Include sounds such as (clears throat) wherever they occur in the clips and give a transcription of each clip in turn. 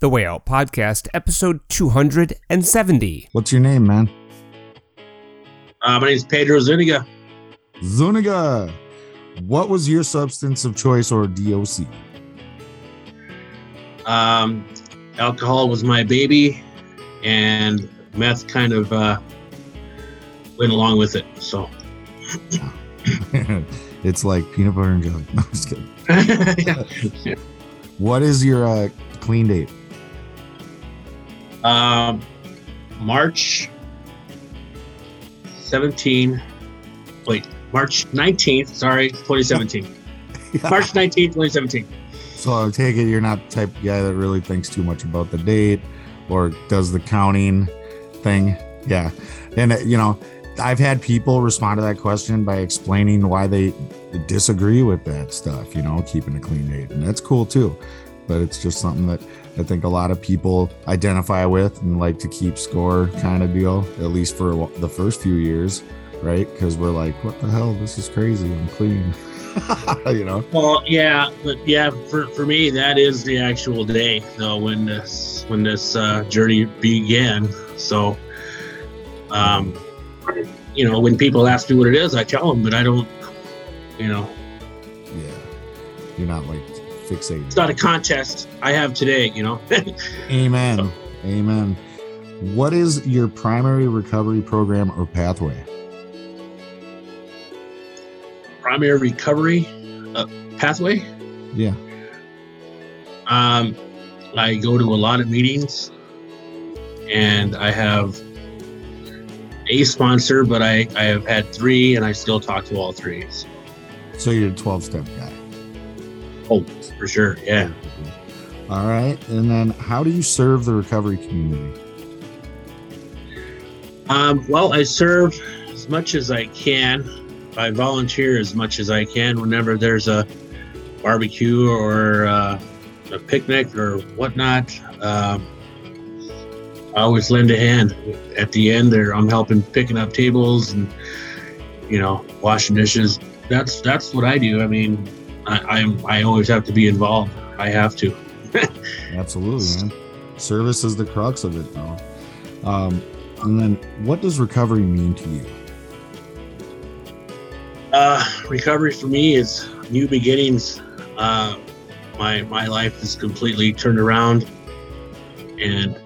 The Way Out Podcast, episode 270. What's your name, man? Uh, my name is Pedro Zuniga. Zuniga. What was your substance of choice or DOC? Um, alcohol was my baby, and meth kind of uh, went along with it. So, (laughs) it's like peanut butter and jelly. (laughs) No, I'm just kidding. (laughs) yeah. What is your uh, clean date? Um, March 17. Wait, March 19th. Sorry, 2017. (laughs) March 19th, 2017. So I take it you're not the type of guy that really thinks too much about the date or does the counting thing. Yeah. And, uh, you know, I've had people respond to that question by explaining why they disagree with that stuff, you know, keeping a clean date. And that's cool too. But it's just something that I think a lot of people identify with and like to keep score kind of deal, at least for the first few years, right? Because we're like, what the hell? This is crazy. I'm clean. (laughs) you know? Well, yeah, but yeah, for, for me, that is the actual day, though, when this when this uh, journey began. So, um, you know, when people ask me what it is, I tell them, but I don't, you know, Yeah. You're not like fixated. it's not a contest. I have today, you know. (laughs) Amen. So- Amen. What is your primary recovery program or pathway? Primary recovery uh, pathway. Yeah. Um, I go to a lot of meetings, and I have a sponsor, but I I have had three, and I still talk to all three. So, So you're a 12 step guy. oh, for sure, yeah. All right. And then how do you serve the recovery community? Um, well, I serve as much as I can. I volunteer as much as I can whenever there's a barbecue or uh, a picnic or whatnot. Um, I always lend a hand. At the end, there I'm helping picking up tables and you know washing dishes. That's that's what I do. I mean, I, I'm I always have to be involved. I have to. Absolutely, man. Service is the crux of it, though. Um, and then what does recovery mean to you? Uh, recovery for me is new beginnings. Uh, my my life is completely turned around, and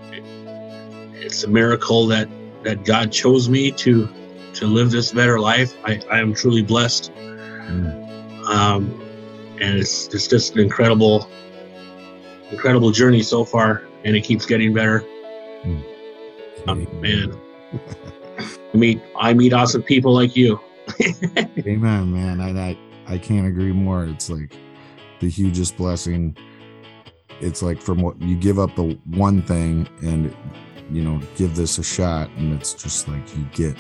it's a miracle that that God chose me to to live this better life. I, I am truly blessed, Mm. um, and it's it's just an incredible incredible journey so far, and it keeps getting better. Um, man, I meet I meet awesome people like you. (laughs) Amen, man. I, I I can't agree more. It's like the hugest blessing. It's like from what you give up the one thing and you know give this a shot, and it's just like you get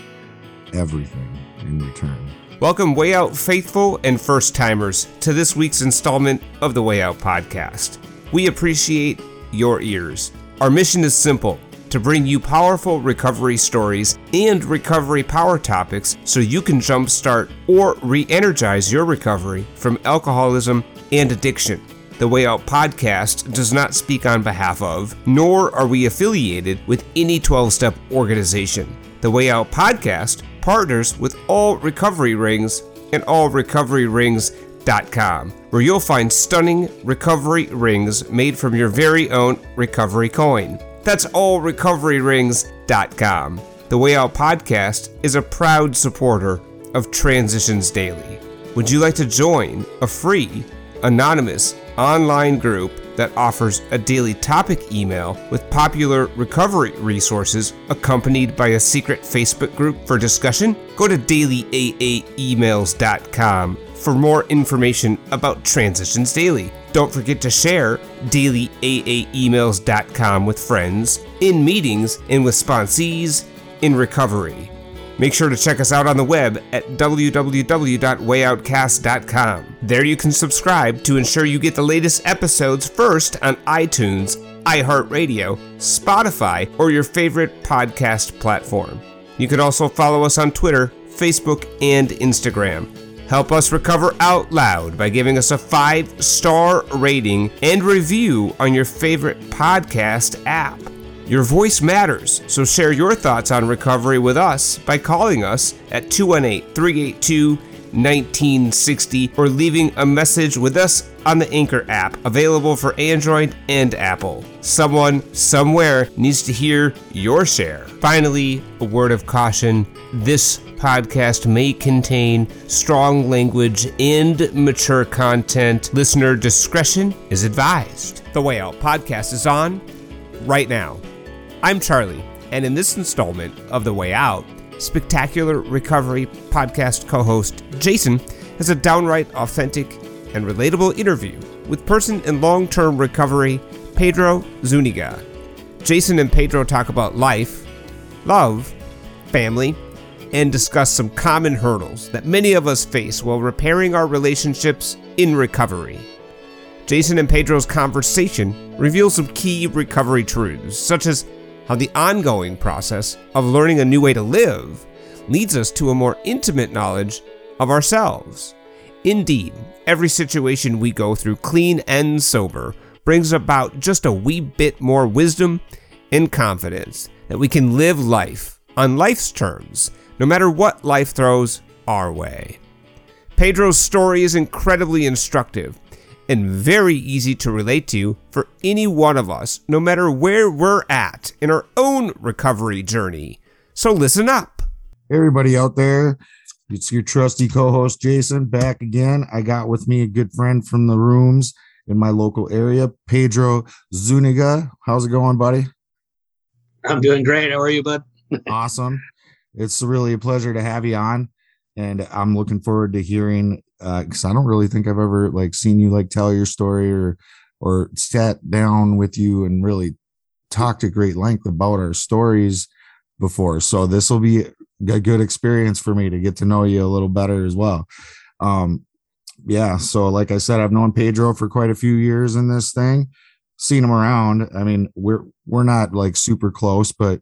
everything in return. Welcome, Way Out faithful and first timers, to this week's installment of the Way Out podcast. We appreciate your ears. Our mission is simple to bring you powerful recovery stories and recovery power topics so you can jumpstart or re energize your recovery from alcoholism and addiction. The Way Out podcast does not speak on behalf of, nor are we affiliated with any 12 step organization. The Way Out podcast partners with All Recovery Rings and allrecoveryrings.com, where you'll find stunning recovery rings made from your very own recovery coin. That's allrecoveryrings.com. The Way Out podcast is a proud supporter of Transitions Daily. Would you like to join a free, anonymous online group that offers a daily topic email with popular recovery resources accompanied by a secret Facebook group for discussion? Go to dailyaaemails.com for more information about Transitions Daily. Don't forget to share dailyaaemails.com with friends, in meetings, and with sponsees in recovery. Make sure to check us out on the web at www.wayoutcast.com. There you can subscribe to ensure you get the latest episodes first on iTunes, iHeartRadio, Spotify, or your favorite podcast platform. You can also follow us on Twitter, Facebook, and Instagram. Help us recover out loud by giving us a five star rating and review on your favorite podcast app. Your voice matters, so share your thoughts on recovery with us by calling us at 218 382 1960 or leaving a message with us on the Anchor app, available for Android and Apple. Someone, somewhere, needs to hear your share. Finally, a word of caution this podcast may contain strong language and mature content. Listener discretion is advised. The Way Out podcast is on right now. I'm Charlie, and in this installment of The Way Out, Spectacular Recovery podcast co host Jason has a downright authentic and relatable interview with person in long term recovery, Pedro Zuniga. Jason and Pedro talk about life, love, family, and discuss some common hurdles that many of us face while repairing our relationships in recovery. Jason and Pedro's conversation reveals some key recovery truths, such as how the ongoing process of learning a new way to live leads us to a more intimate knowledge of ourselves. Indeed, every situation we go through, clean and sober, brings about just a wee bit more wisdom and confidence that we can live life on life's terms, no matter what life throws our way. Pedro's story is incredibly instructive and very easy to relate to for any one of us, no matter where we're at in our own recovery journey. So listen up. Hey, everybody out there. It's your trusty co host, Jason, back again. I got with me a good friend from the rooms in my local area, Pedro Zuniga. How's it going, buddy? I'm doing great. How are you, bud? (laughs) awesome. It's really a pleasure to have you on. And I'm looking forward to hearing because uh, I don't really think I've ever like seen you like tell your story or or sat down with you and really talked at great length about our stories before. So this will be a good experience for me to get to know you a little better as well. Um, yeah. So like I said, I've known Pedro for quite a few years in this thing, seen him around. I mean, we're we're not like super close, but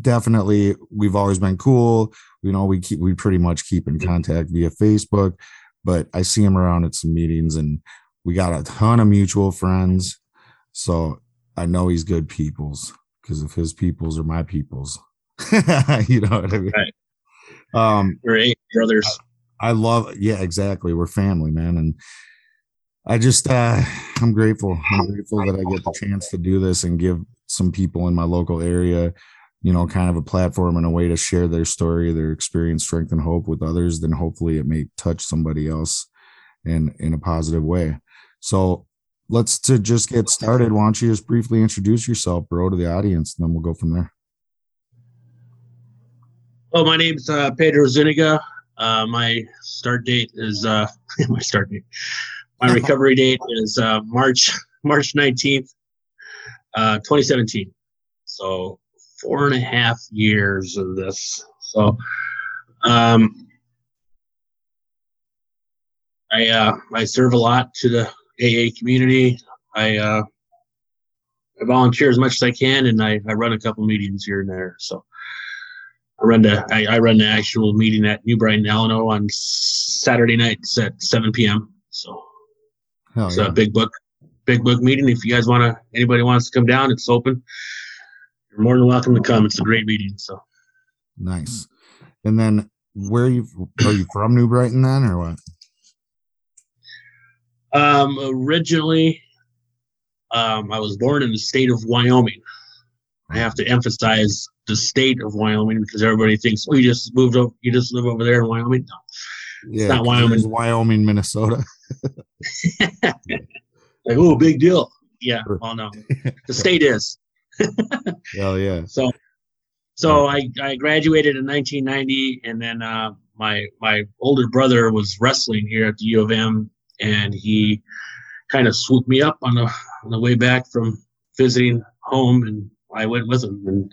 definitely we've always been cool. You know, we keep we pretty much keep in contact via Facebook but I see him around at some meetings and we got a ton of mutual friends. So I know he's good peoples because if his peoples are my peoples, (laughs) you know what I mean? Right. Um, We're eight brothers. I, I love, yeah, exactly. We're family, man. And I just, uh, I'm grateful. I'm grateful that I get the chance to do this and give some people in my local area you know, kind of a platform and a way to share their story, their experience, strength, and hope with others, then hopefully it may touch somebody else in in a positive way. So let's to just get started. Why don't you just briefly introduce yourself, bro, to the audience, and then we'll go from there. Well, my name's uh, Pedro Zuniga. Uh, my start date is uh, (laughs) my start date. My recovery (laughs) date is uh, March March nineteenth, uh, twenty seventeen. So four and a half years of this. So, um, I uh, I serve a lot to the AA community. I uh, I volunteer as much as I can, and I, I run a couple meetings here and there. So I run the I, I run the actual meeting at New Brighton, Illinois on Saturday nights at 7 p.m. So Hell it's yeah. a big book big book meeting. If you guys want to, anybody wants to come down, it's open you're more than welcome to come. It's a great meeting. So nice. And then where are you are you from New Brighton then or what? Um originally um I was born in the state of Wyoming. I have to emphasize the state of Wyoming because everybody thinks, oh, you just moved over, you just live over there in Wyoming. No, yeah, it's not Wyoming. Wyoming, Minnesota. (laughs) (laughs) like, oh, big deal. Yeah, oh no, (laughs) the state is. Hell yeah. (laughs) So so I, I graduated in 1990 and then uh, my my older brother was wrestling here at the U of M and he kind of swooped me up on the on the way back from visiting home and I went with him and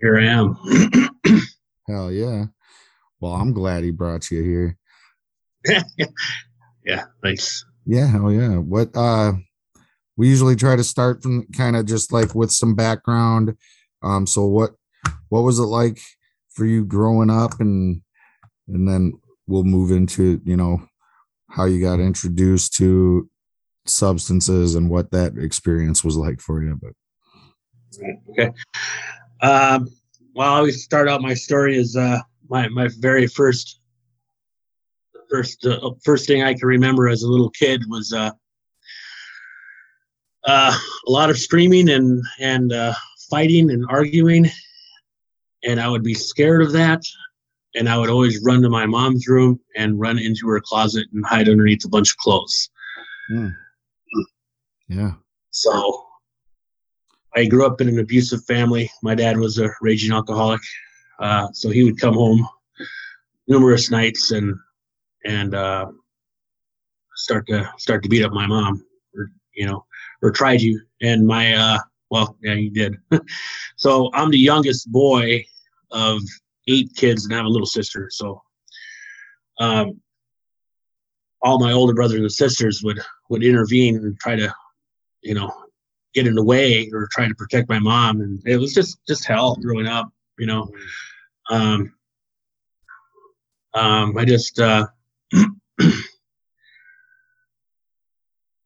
here I am. (clears throat) Hell yeah. Well, I'm glad he brought you here. (laughs) yeah, thanks. Yeah, hell yeah. What uh we usually try to start from kind of just like with some background. Um, so what what was it like for you growing up, and and then we'll move into you know how you got introduced to substances and what that experience was like for you. But okay, um, well, I always start out my story is uh, my my very first first uh, first thing I can remember as a little kid was uh, uh, a lot of screaming and and uh, fighting and arguing, and I would be scared of that, and I would always run to my mom's room and run into her closet and hide underneath a bunch of clothes. mm. yeah, So I grew up in an abusive family. My dad was a raging alcoholic, uh, so he would come home numerous nights and and uh, start to start to beat up my mom, or you know, or tried you. And my uh, well, yeah, you did. (laughs) so I'm the youngest boy of eight kids, and I have a little sister. So um, all my older brothers and sisters would would intervene and try to, you know, get in the way or try to protect my mom, and it was just just hell growing up. You know, um, um, I just uh, (clears throat)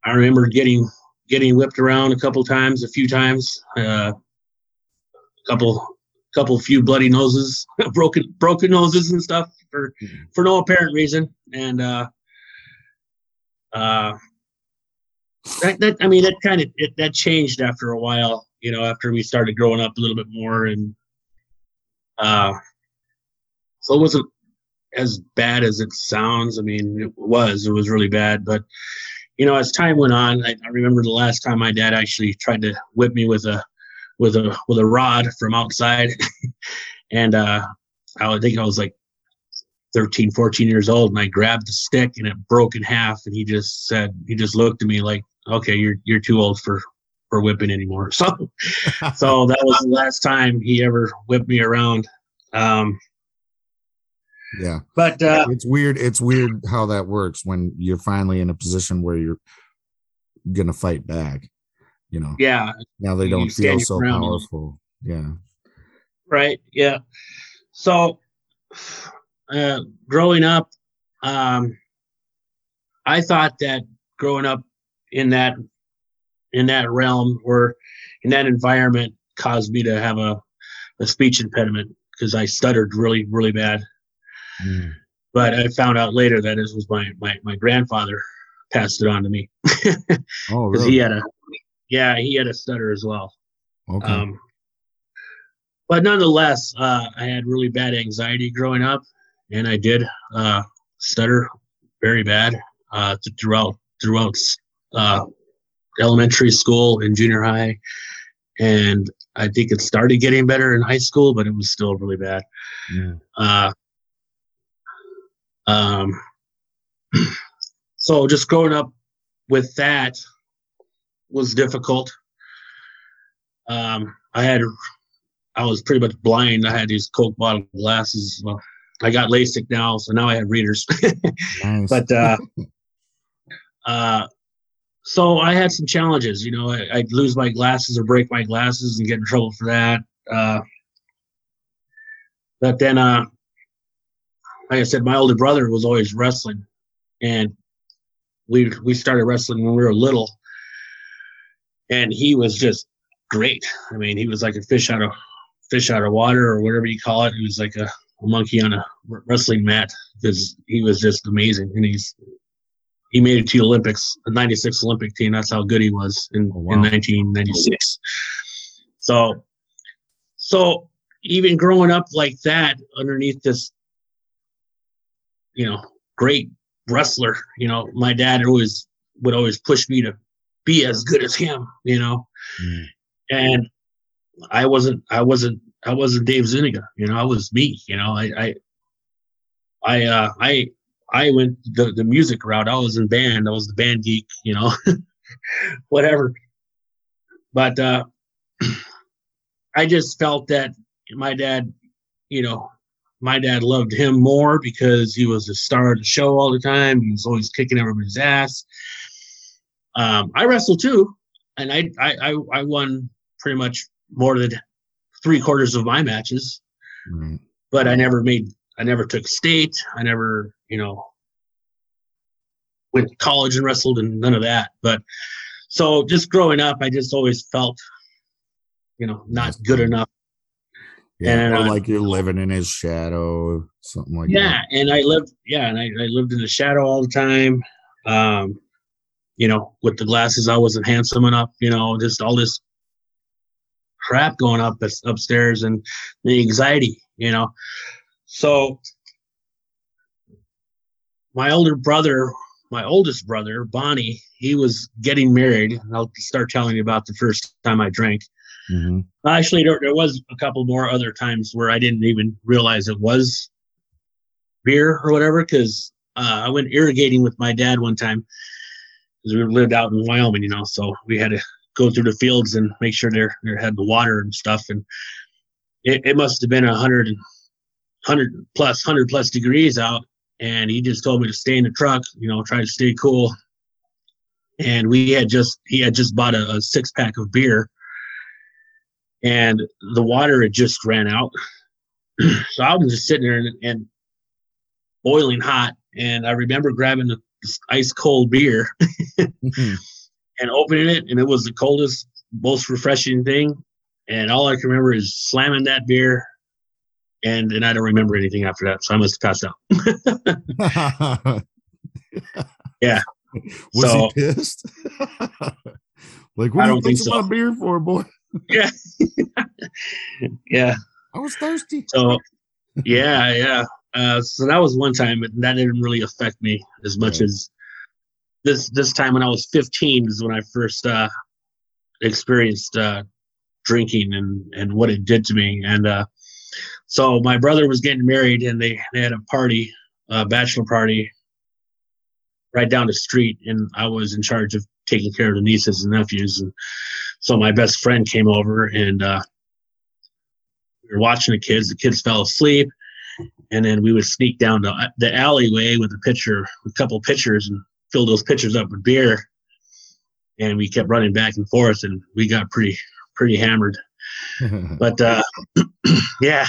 I remember getting getting whipped around a couple times, a few times, uh, a couple couple few bloody noses, (laughs) broken broken noses and stuff for for no apparent reason, and uh, uh, that, that I mean that kind of that changed after a while, you know, after we started growing up a little bit more, and uh, so it wasn't as bad as it sounds. I mean, it was it was really bad, but you know, as time went on, I, I remember the last time my dad actually tried to whip me with a with a with a rod from outside. (laughs) And uh i think i was like 13 14 years old and i grabbed the stick and it broke in half and he just said he just looked at me like okay you're you're too old for for whipping anymore. (laughs) So (laughs) so that was the last time he ever whipped me around. Um yeah. But uh it's weird it's weird how that works when you're finally in a position where you're gonna fight back you know? Yeah. Now they don't feel so ground. powerful. Yeah. Right yeah. So uh growing up um i thought that growing up in that in that realm or in that environment caused me to have a, a speech impediment because i stuttered really really bad Mm. but i found out later that it was my my, my grandfather passed it on to me (laughs) oh really he had a yeah he had a stutter as well okay Um, but nonetheless, uh, I had really bad anxiety growing up, and I did uh, stutter very bad uh, th- throughout throughout uh, elementary school and junior high, and I think it started getting better in high school, but it was still really bad. yeah. Um, so just growing up with that was difficult. Um, I had, I was pretty much blind. I had these Coke bottle glasses. Well, I got LASIK now, so now I have readers. (laughs) nice but uh, uh, so I had some challenges. You know, I, I'd lose my glasses or break my glasses and get in trouble for that. Uh, but then, uh, like I said, my older brother was always wrestling, and we we started wrestling when we were little, and he was just great. I mean, he was like a fish out of fish out of water or whatever you call it. He was like a, a monkey on a wrestling mat because he was just amazing, and he's he made it to the Olympics, the '96 Olympic team. That's how good he was in, Oh, wow. in 1996. So, so even growing up like that, underneath this, you know, great wrestler, you know, my dad always would always push me to be as good as him, you know, Mm. and I wasn't, I wasn't, I wasn't Dave Zuniga, you know, I was me, you know, I, I, I, uh, I, I went the, the music route. I was in band. I was the band geek, you know, (laughs) whatever. But uh, (clears throat) I just felt that my dad, you know, my dad loved him more because he was the star of the show all the time. He was always kicking everybody's ass. Um, I wrestled too, and I, I I I won pretty much more than three quarters of my matches Right. but I never made I never took state. I never, you know, went to college and wrestled and none of that. But so just growing up, I just always felt, you know, not good enough. Yeah, And, like you're living in his shadow, something like that. Yeah, and I lived, yeah, and I, I lived in the shadow all the time. Um, you know, with the glasses, I wasn't handsome enough. You know, just all this crap going up upstairs and the anxiety. You know, so my older brother, my oldest brother, Bonnie, he was getting married. I'll start telling you about the first time I drank. Mhm. Actually, there, there was a couple more other times where I didn't even realize it was beer or whatever because uh, I went irrigating with my dad one time because we lived out in Wyoming, you know, so we had to go through the fields and make sure they they had the water and stuff, and it, it must have been a hundred hundred plus hundred plus degrees out, and he just told me to stay in the truck, you know, try to stay cool. And we had just he had just bought a, a six pack of beer, and the water had just ran out. (clears throat) so I was just sitting there and, and boiling hot, and I remember grabbing the ice cold beer (laughs) Mhm. and opening it, and it was the coldest, most refreshing thing. And all I can remember is slamming that beer, and and I don't remember anything after that. So I must have passed out. (laughs) Yeah. Was So- he pissed? (laughs) like, what I you don't think so. my beer for, boy? Yeah, (laughs) yeah. I was thirsty. So yeah, yeah. Uh, so that was one time, but that didn't really affect me as much Right. as this this time when I was 15 is when I first uh, experienced uh, drinking and and what it did to me. And uh, so my brother was getting married, and they they had a party, a bachelor party, right down the street, and I was in charge of taking care of the nieces and nephews. And so my best friend came over, and uh, we were watching the kids. The kids fell asleep, and then we would sneak down the, the alleyway with a pitcher, a couple pitchers, and fill those pitchers up with beer. And we kept running back and forth, and we got pretty pretty hammered. (laughs) But uh, (clears throat) yeah,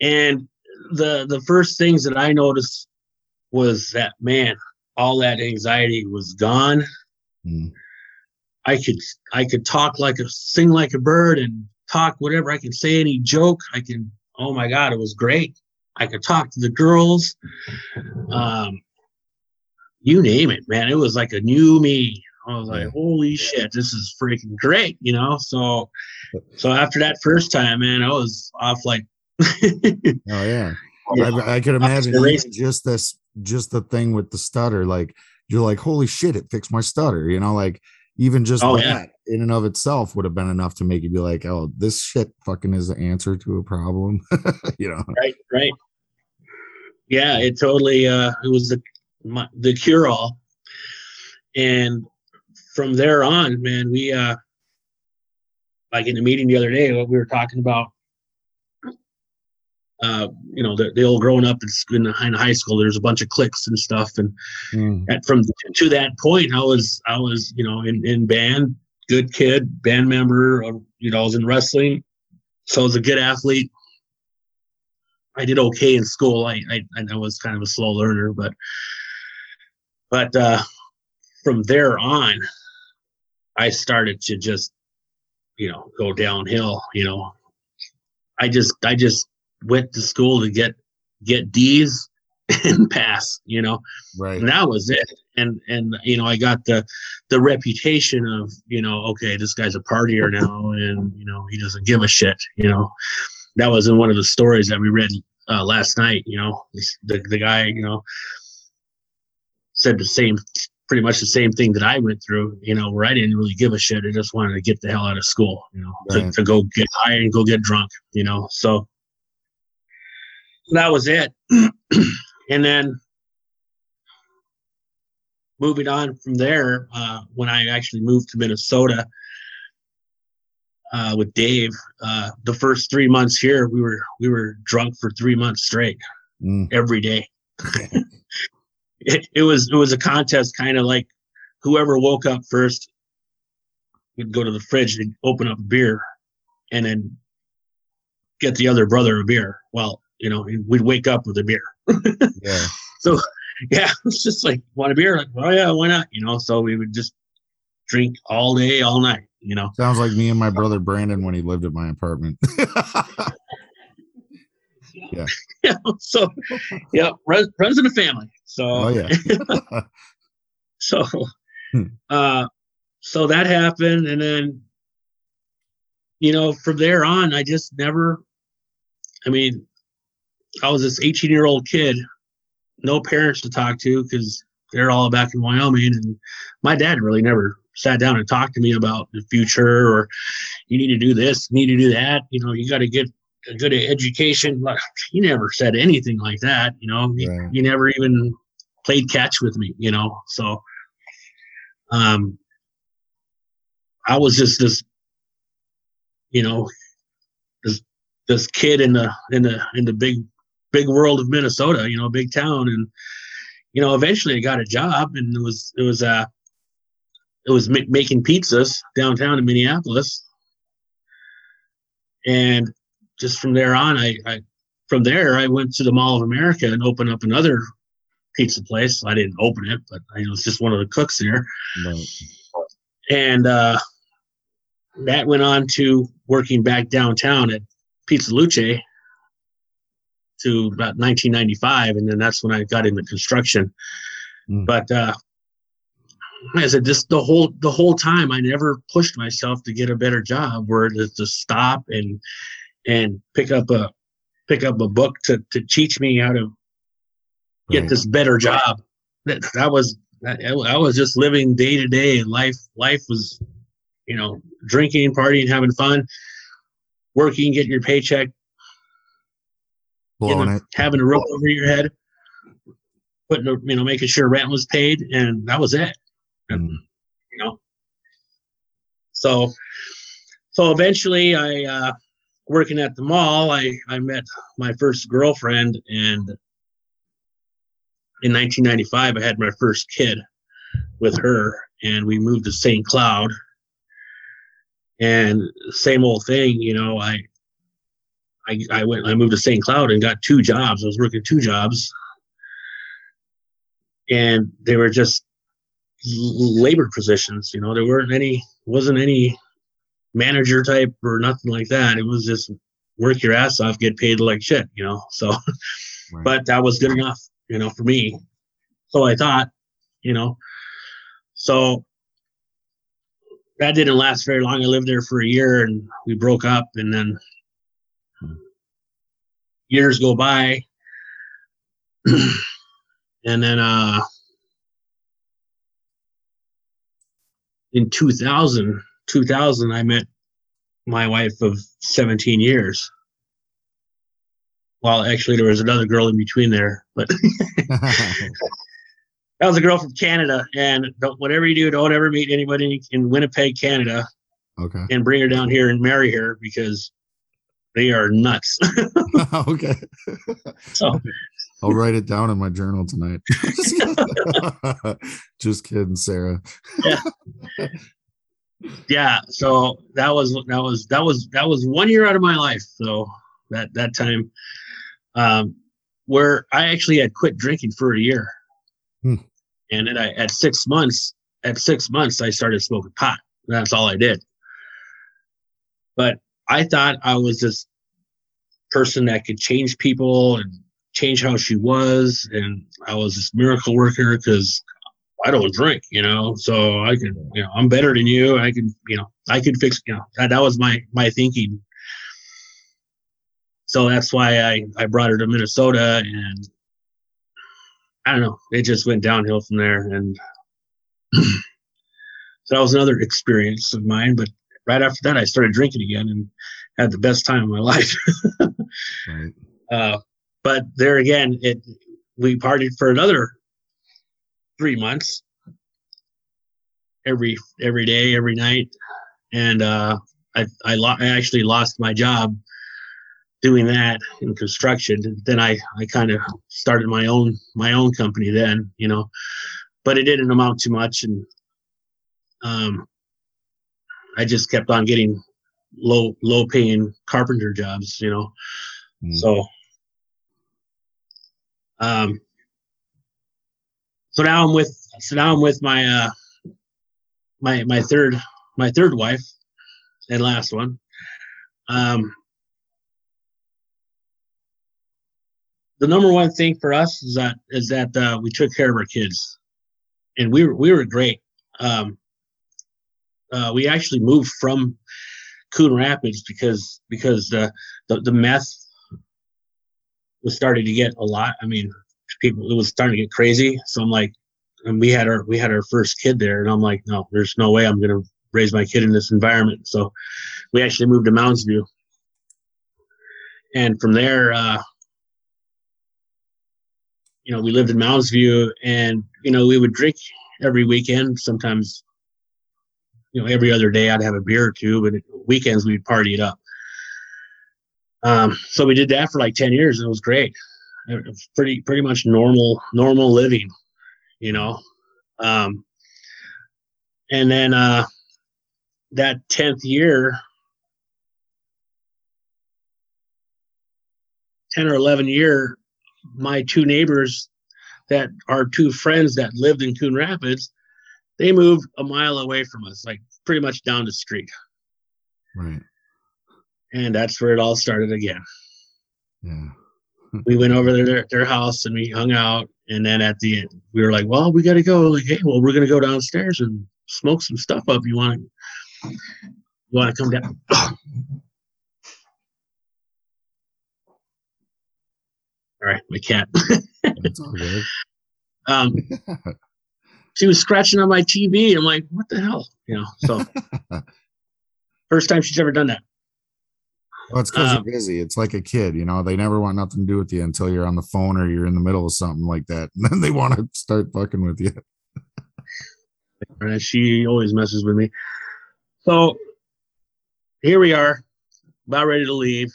and the the first things that I noticed was that man, all that anxiety was gone. Mm. I could I could talk like a sing like a bird and talk whatever. I can say any joke. I can oh my god it was great. I could talk to the girls. (laughs) Um you name it man. It was like a new me. I was like holy shit this is freaking great you know? So so after that first time man I was off like (laughs) Oh yeah, I, I could imagine the even race. just this, just the thing with the stutter. Like you're like, holy shit, it fixed my stutter. You know, like even just Oh, that yeah. in and of itself would have been enough to make you be like, oh, this shit fucking is the answer to a problem. (laughs) you know, right right yeah it totally uh it was the my, the cure all and from there on man we uh like in the meeting the other day what we were talking about uh you know the, the old growing up in in high school. There's a bunch of cliques and stuff. And Mm. at, from to that point i was i was you know in in band good kid band member uh, you know i was in wrestling. So i was a good athlete. I did okay in school. I i, I was kind of a slow learner but but uh from there on i started to just you know go downhill you know. I just i just went to school to get get d's (laughs) and pass you know? Right. and that was it. And and you know i got the the reputation of you know okay this guy's a partier (laughs) now and you know he doesn't give a shit you know? That was in one of the stories that we read uh, last night you know? The, the guy you know said the same pretty much the same thing that i went through you know where i didn't really give a shit. I just wanted to get the hell out of school you know to, to go get high and go get drunk you know? So that was it (clears throat) and then moving on from there, uh, when I actually moved to Minnesota uh, with Dave, uh, the first three months here, we were we were drunk for three months straight, Mm. every day. (laughs) (laughs) it, it was it was a contest, kind of like whoever woke up first would go to the fridge and open up a beer, and then get the other brother a beer. Well, you know, and we'd wake up with a beer. (laughs) Yeah. So yeah, (laughs) it's just like want a beer, like oh yeah, why not? You know, so we would just drink all day, all night. You know, Sounds like me and my brother Brandon when he lived at my apartment. (laughs) yeah. yeah. So yeah, runs, runs in the family. So oh yeah. so Hmm. uh so that happened and then you know from there on i just never i mean i was this 18 year old kid no parents to talk to because they're all back in wyoming and my dad really never sat down and talked to me about the future or you need to do this you need to do that you know you got to get a good education. Like, he never said anything like that you know? He, Right. he never even played catch with me you know? So um i was just this you know this this kid in the in the in the big big world of minnesota you know big town. And you know eventually i got a job and it was it was uh it was ma- making pizzas downtown in minneapolis. And just from there on I, I from there i went to the mall of america and opened up another pizza place. I didn't open it but i was just one of the cooks there. But, and uh, that went on to working back downtown at Pizza Luce to about 1995, and then that's when I got into construction. Mm. But uh, I said just the whole the whole time, I never pushed myself to get a better job, where to, to stop and and pick up a pick up a book to to teach me how to get Right. this better job. That that was that, I was just living day to day, and life life was, you know, drinking, partying, having fun, working, getting your paycheck, blowing it. having a rope over your head, putting a, you know, making sure rent was paid, and that was it. Mm. You know. So, so eventually, I uh, working at the mall, I I met my first girlfriend, and in 1995, I had my first kid with her, and we moved to St. Cloud. And same old thing, you know, I I, I went I moved to St. Cloud and got two jobs. I was working two jobs. And they were just labor positions, you know, there weren't any wasn't any manager type or nothing like that. It was just work your ass off, get paid like shit, you know. So Right. but that was good enough, you know, for me. So I thought, you know. So that didn't last very long. I lived there for a year and we broke up and then years go by. (clears throat) and then uh in 2000, 2000 I met my wife of 17 years. Well, actually, there was another girl in between there, but (laughs) that was a girl from Canada. And don't, whatever you do, don't ever meet anybody in Winnipeg, Canada, okay. and bring her down here and marry her because they are nuts. (laughs) (laughs) okay. so, I'll write it down in my journal tonight. (laughs) Just kidding, Sarah. yeah, Yeah. so that was that was that was that was one year out of my life. So that that time, um, where I actually had quit drinking for a year, Hmm. and then I at six months at six months I started smoking pot. That's all I did. But I thought I was this person that could change people and change how she was, and I was this miracle worker because I don't drink, you know, so I can, you know, I'm better than you. I can, you know, I could fix, you know, that, that was my my thinking. So that's why I I brought her to Minnesota, and I don't know, it just went downhill from there, and (clears throat) so that was another experience of mine. But right after that, I started drinking again and had the best time of my (laughs) life. Right. Uh, but there again, it we partied for another three months, every every day, every night, and uh, I I, lo- I actually lost my job doing that in construction. Then I I kind of started my own my own company then, you know, but it didn't amount to much, and um, I just kept on getting low low paying carpenter jobs, you know. Mm. So Um, so now I'm with so now I'm with my uh my my third my third wife and last one. Um, the number one thing for us is that is that uh, we took care of our kids, and we were we were great. Um, uh, we actually moved from Coon Rapids because because the, the the meth was starting to get a lot. I mean, people it was starting to get crazy. So I'm like, and we had our we had our first kid there, and I'm like, no, there's no way I'm gonna raise my kid in this environment. So we actually moved to Mounds View, and from there, uh, you know, we lived in Mounds View, and you know, we would drink every weekend. Sometimes, you know, every other day I'd have a beer or two, but weekends we'd party it up. Um, so we did that for like ten years, and it was great. It was pretty pretty much normal normal living, you know. Um, and then uh, that tenth year, ten or eleven year, my two neighbors that are two friends that lived in Coon Rapids, they moved a mile away from us, like pretty much down the street. Right. And that's where it all started again. Yeah. (laughs) we went over to their, their house and we hung out. And then at the end, we were like, well, we got to go. Like, hey, well, we're going to go downstairs and smoke some stuff up. You want to, you want to come down? (coughs) All right, my cat. (laughs) That's all good. um, (laughs) she was scratching on my TV. I'm like, what the hell? You know, so (laughs) first time she's ever done that. Well, it's because Um, you're busy. It's like a kid, you know. They never want nothing to do with you until you're on the phone or you're in the middle of something like that, (laughs) and then they want to start fucking with you. And she always messes with me. So here we are, about ready to leave.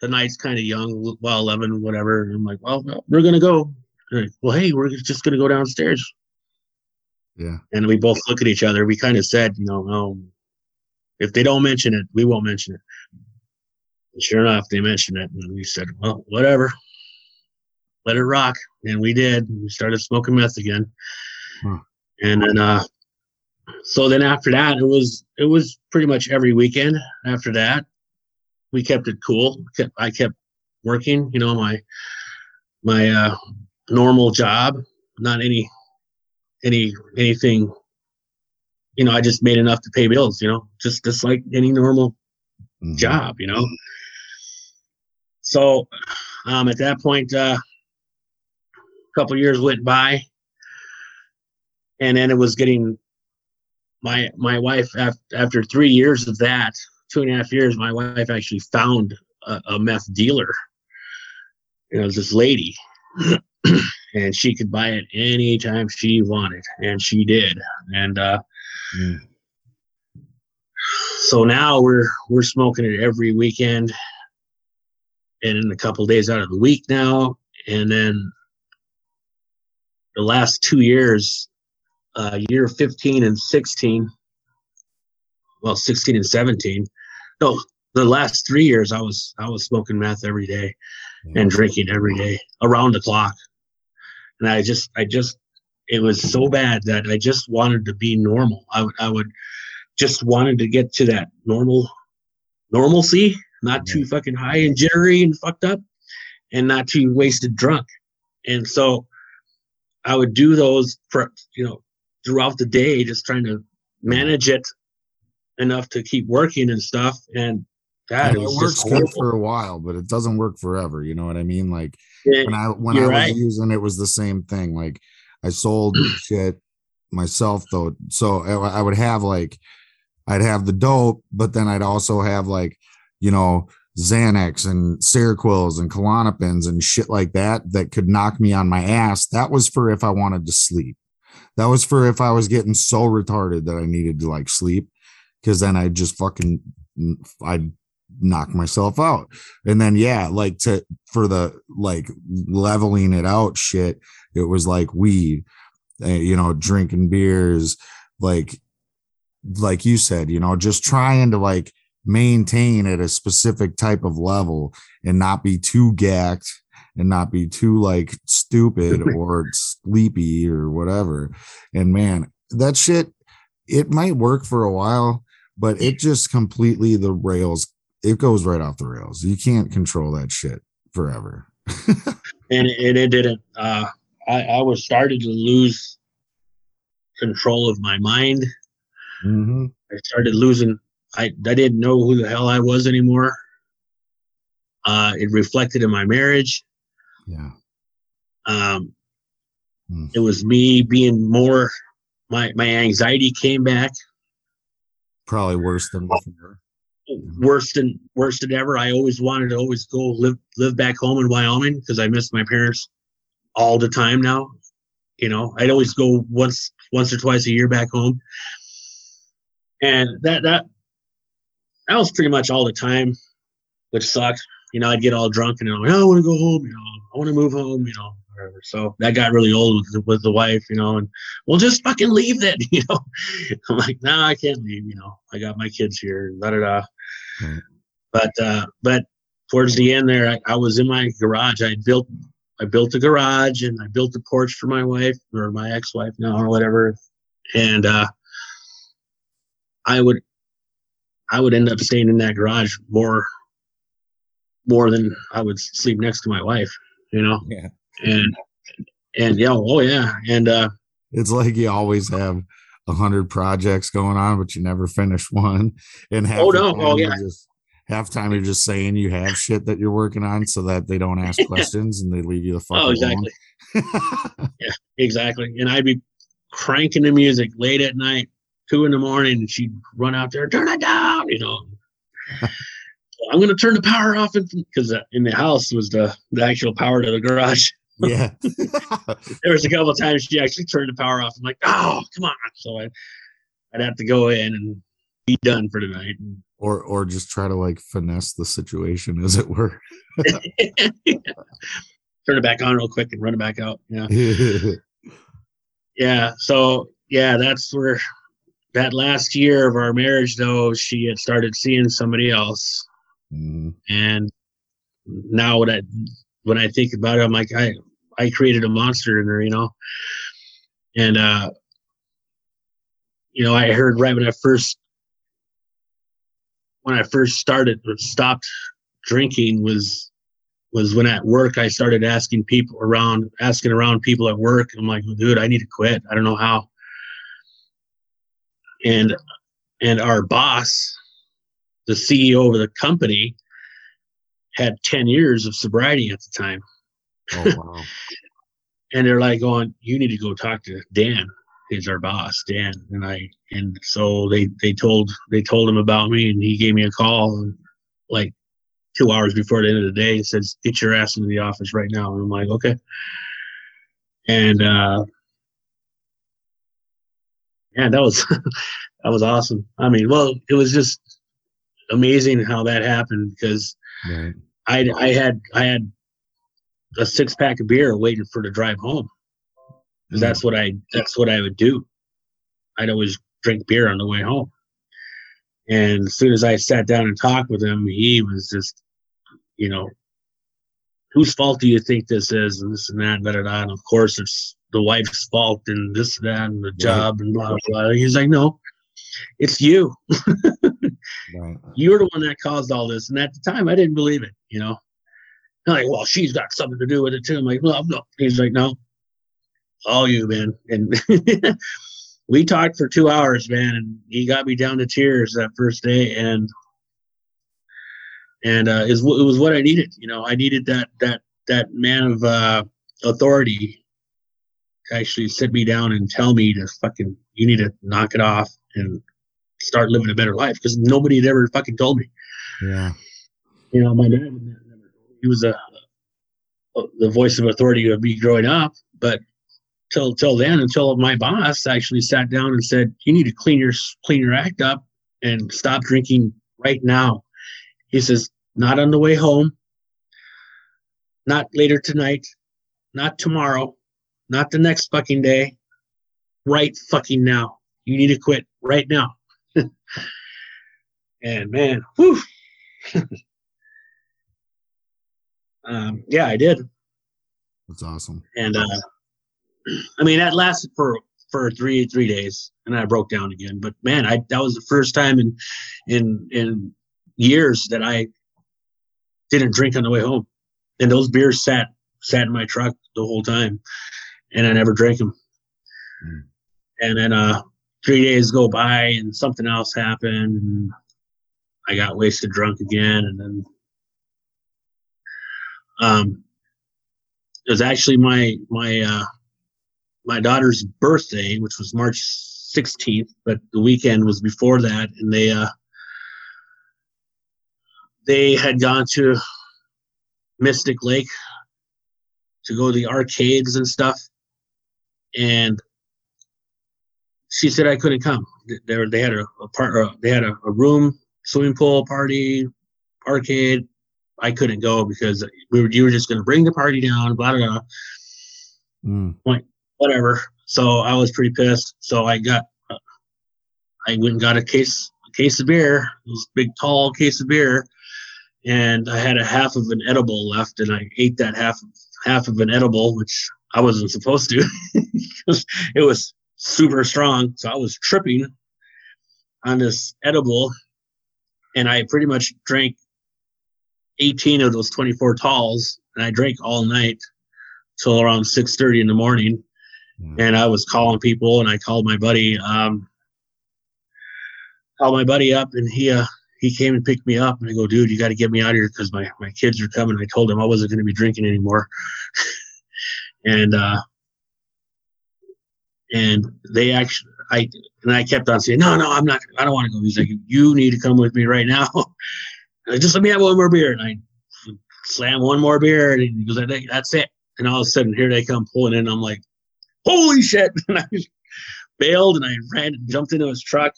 The night's kind of young, well, 11, whatever. I'm like, well, we're going to go. Like, well, hey, we're just going to go downstairs. Yeah. And we both look at each other. We kind of said, you know, oh, if they don't mention it, we won't mention it. And sure enough, they mentioned it. And we said, well, whatever. Let it rock. And we did. We started smoking meth again. Huh. And then, uh, so then after that, it was, it was pretty much every weekend after that. We kept it cool. Kept, I kept working, you know, my, my, uh, normal job, not any, any, anything you know, I just made enough to pay bills, you know, just just like any normal Mhm. job, you know. So um, at that point, uh, a couple years went by, and then it was getting my my wife after, after three years of that, two and a half years, my wife actually found a, a meth dealer. You know, it was this lady, (clears throat) and she could buy it anytime she wanted, and she did, and. uh Mm. so now we're we're smoking it every weekend and in a couple days out of the week now and then the last two years uh year 15 and 16 well 16 and 17 no the last three years i was i was smoking meth every day and drinking every day around the clock and i just i just it was so bad that i just wanted to be normal i would i would just wanted to get to that normal normalcy, not too fucking high and jittery and fucked up, and not too wasted drunk. And so I would do those for you know throughout the day, just trying to manage it enough to keep working and stuff. And God, it it works good for a while, but it doesn't work forever. You know what I mean? Like when I when I was right. using it was the same thing. Like I sold (clears throat) shit myself though, so I, I would have like I'd have the dope, but then I'd also have like you know Xanax and Seroquels and Klonopins and shit like that that could knock me on my ass. That was for if I wanted to sleep. That was for if I was getting so retarded that I needed to like sleep, because then I just fucking I'd knock myself out. And then yeah, like to for the like leveling it out shit, it was like weed, uh, you know, drinking beers, like like you said, you know, just trying to like maintain at a specific type of level and not be too gacked and not be too like stupid (laughs) or sleepy or whatever. And man, that shit, it might work for a while, but it just completely the rails, it goes right off the rails. You can't control that shit forever. (laughs) and, and it didn't. Uh, I, I was started to lose control of my mind. Mm-hmm. I started losing. I I didn't know who the hell I was anymore. Uh, it reflected in my marriage. Yeah. Um, Mm. it was me being more. My my anxiety came back Probably worse than before. Worse than worse than ever. I always wanted to always go live live back home in Wyoming because I miss my parents all the time now. You know, I'd always go once once or twice a year back home, and that that that was pretty much all the time, which sucked. You know, I'd get all drunk and I'm like, oh, I want to go home. You know, I want to move home. You know, whatever. So that got really old with the, with the wife. You know, and we'll just fucking leave then. (laughs) You know, I'm like, no, I can't leave. You know, I got my kids here. Da da da. Right. But uh, but towards the end there, I, I was in my garage. I built I built a garage and I built a porch for my wife or my ex-wife now or whatever. And uh, I would I would end up staying in that garage more more than I would sleep next to my wife, you know. Yeah. And and yeah, oh yeah, and uh, It's like you always have a hundred projects going on, but you never finish one. And half Oh, no. time Oh, yeah. just half time you're just saying you have shit that you're working on so that they don't ask (laughs) questions and they leave you the fuck oh alone. exactly, (laughs) exactly. And I'd be cranking the music late at night, two in the morning, and she'd run out there, turn it down, you know. (laughs) I'm gonna turn the power off because in the house was the the actual power to the garage. Yeah. (laughs) There was a couple of times she actually turned the power off. I'm like, oh, come on! So I, I'd have to go in and be done for the night. or or just try to like finesse the situation as it were. (laughs) (laughs) Turn it back on real quick and run it back out. Yeah. yeah so yeah that's where that last year of our marriage though she had started seeing somebody else Mhm. and now when i when i think about it i'm like i i created a monster in her you know and uh you know i heard right when i first when i first started or stopped drinking was was when at work I started asking people around, asking around people at work. I'm like, dude, I need to quit. I don't know how. And and our boss, the CEO of the company, had 10 years of sobriety at the time. Oh (laughs) wow. And they're like going, You need to go talk to Dan. He's our boss, Dan. And I and so they they told they told him about me and he gave me a call and like two hours before the end of the day and says, Get your ass into the office right now. And I'm like, Okay. And uh yeah, that was (laughs) that was awesome. I mean, well, it was just amazing how that happened because Right. I I had I had a six pack of beer waiting for the drive home. 'Cause that's what I that's what I would do. I'd always drink beer on the way home. And as soon as I sat down and talked with him, he was just, you know, whose fault do you think this is? And this and that, and da da da. And of course, it's the wife's fault and this, and that, and the job and blah, blah, blah. He's like, no, it's you. (laughs) Right. You're the one that caused all this. And at the time, I didn't believe it, you know. I'm like, well, she's got something to do with it too. I'm like, well, no. He's like, no, all you, man. And (laughs) we talked for two hours, man, and he got me down to tears that first day. And and uh, is it was what I needed. You know, I needed that that that man of uh, authority to actually sit me down and tell me to fucking you need to knock it off and start living a better life because nobody had ever fucking told me. Yeah. You know, my dad he was a, a uh, the voice of authority of me growing up, but till till then, until my boss actually sat down and said, "You need to clean your clean your act up and stop drinking right now." He says, "Not on the way home, not later tonight, not tomorrow, not the next fucking day, right fucking now. You need to quit right now." (laughs) and man, whew. (laughs) um, yeah, I did. That's awesome. And uh, I mean, that lasted for for three three days, and I broke down again. But man, I that was the first time in in in years that I didn't drink on the way home, and those beers sat sat in my truck the whole time, and I never drank them. Mm. And then uh, three days go by, and something else happened, and I got wasted drunk again, and then um, it was actually my my uh, my daughter's birthday, which was March 16th, but the weekend was before that, and they uh, they had gone to Mystic Lake to go to the arcades and stuff, and she said I couldn't come. They, they had a, a part, uh, they had a, a room, swimming pool party, arcade. I couldn't go because we were you were just going to bring the party down, blah blah blah. Mm. Point, whatever. So I was pretty pissed. So I got, uh, I went and got a case, a case of beer, this big tall case of beer, and I had a half of an edible left, and I ate that half half of an edible, which I wasn't supposed to. (laughs) it was super strong, so I was tripping on this edible, and I pretty much drank 18 of those 24 talls, and I drank all night till around 6:30 in the morning. Mm. And I was calling people, and I called my buddy, um, called my buddy up, and he uh, he came and picked me up, and I go, dude, you got to get me out of here because my my kids are coming. I told him I wasn't going to be drinking anymore, (laughs) and uh, and they actually I and I kept on saying, no, no, I'm not. I don't want to go. He's like, you need to come with me right now. (laughs) just let me have one more beer. And I slam one more beer, and he goes, that's it. And all of a sudden, here they come pulling in. I'm like, holy shit! (laughs) And I bailed, and I ran, and jumped into his truck,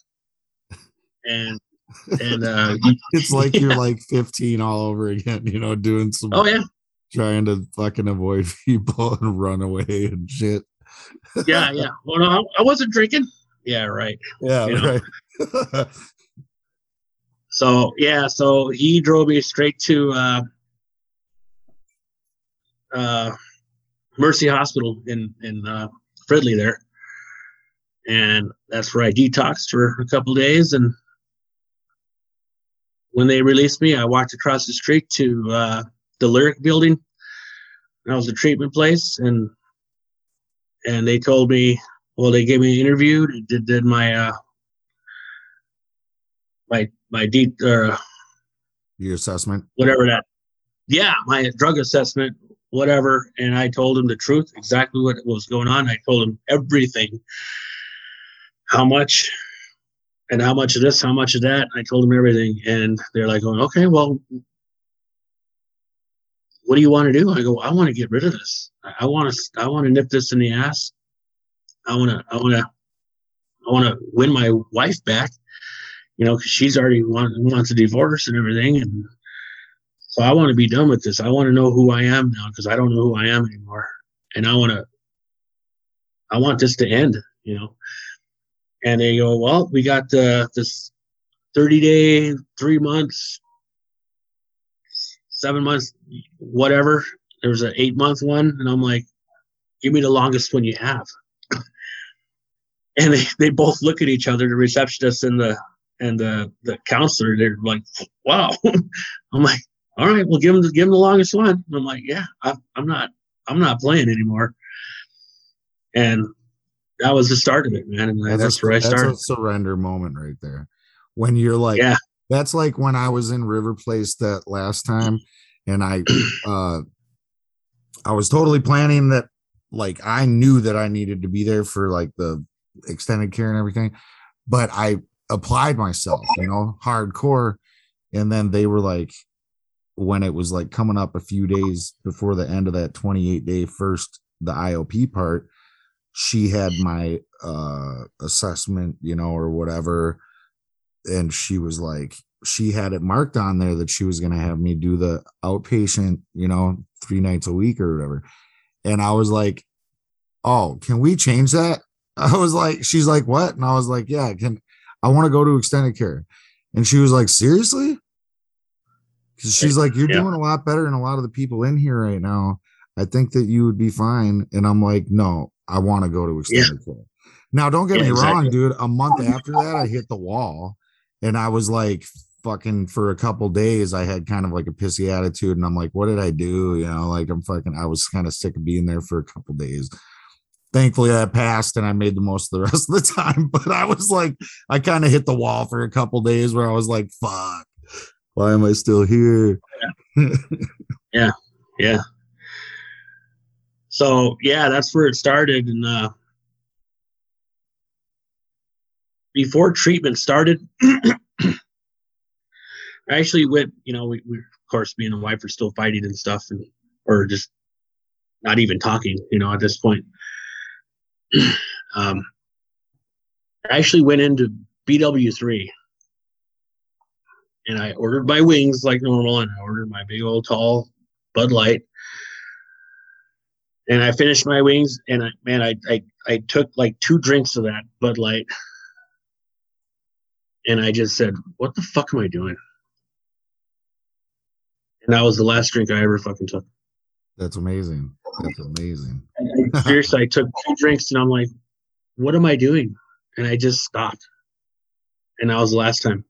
and and uh, (laughs) it's like yeah. you're (laughs) like 15 all over again. You know, doing some. Oh yeah. Trying to fucking avoid people and run away and shit. yeah, yeah. Well, no, I wasn't drinking. Yeah, right. Yeah, you know? right. So yeah, so he drove me straight to uh, uh, Mercy Hospital in in uh, Fridley there, and that's where I detoxed for a couple days. And when they released me, I walked across the street to uh, the Lyric Building. That was the treatment place, and and they told me, well, they gave me an interview, did did my uh, my my deep uh, your assessment, whatever that. Yeah, my drug assessment, whatever, and I told him the truth, exactly what was going on. I told him everything, how much, and how much of this, how much of that. I told him everything, and they're like, going, okay, well, what do you want to do? I go, I want to get rid of this. I want to, I want to nip this in the ass. I want to, I want to, I want to win my wife back you know, because she's already want, wants a divorce and everything. And so I want to be done with this. I want to know who I am now because I don't know who I am anymore. And I want to, I want this to end, you know. And they go, well, we got uh, this 30 day, three months, seven months, whatever. There was an eight month one. And I'm like, give me the longest one you have. (laughs) and they, they both look at each other, the receptionist and the and the the counselor they're like wow. (laughs) I'm like all right well give him the give him the longest one. And i'm like yeah I, i'm not i'm not playing anymore. And that was the start of it man and that's, that's a, where i started that's a surrender moment right there. When you're like yeah. that's like when i was in river place that last time and i (clears throat) uh i was totally planning that like i knew that i needed to be there for like the extended care and everything but i applied myself, you know, hardcore. And then they were like, when it was like coming up a few days before the end of that 28 day first, the IOP part, she had my uh assessment, you know, or whatever. And she was like, she had it marked on there that she was going to have me do the outpatient, you know, three nights a week or whatever. And I was like, oh, can we change that? (laughs) I was like, she's like, what? And I was like, yeah, can I want to go to extended care. And she was like, seriously? Because she's like, you're yeah. doing a lot better than a lot of the people in here right now. I think that you would be fine. And I'm like, no, I want to go to extended care. Now, don't get Yeah, me wrong, dude. A month after that, I hit the wall and I was like, fucking for a couple days, I had kind of like a pissy attitude. And I'm like, what did I do? You know, like I'm fucking, I was kind of sick of being there for a couple days. Thankfully, that passed and I made the most of the (laughs) rest of the time. But I was like, I kind of hit the wall for a couple days where I was like, fuck, why am I still here? Yeah. Yeah. So yeah, that's where it started. And uh, before treatment started, (clears throat) I actually went. You know, we, we of course me and the wife are still fighting and stuff, and or just not even talking. You know, at this point. (clears throat) um, I actually went into BW three. And I ordered my wings like normal, and I ordered my big old tall Bud Light. And I finished my wings, and I, man, I, I I took like two drinks of that Bud Light, and I just said, "What the fuck am I doing?" And that was the last drink I ever fucking took. That's amazing. That's (laughs) amazing. I- (laughs) seriously, I took two drinks, and I'm like, "What am I doing?" And I just stopped, and that was the last time.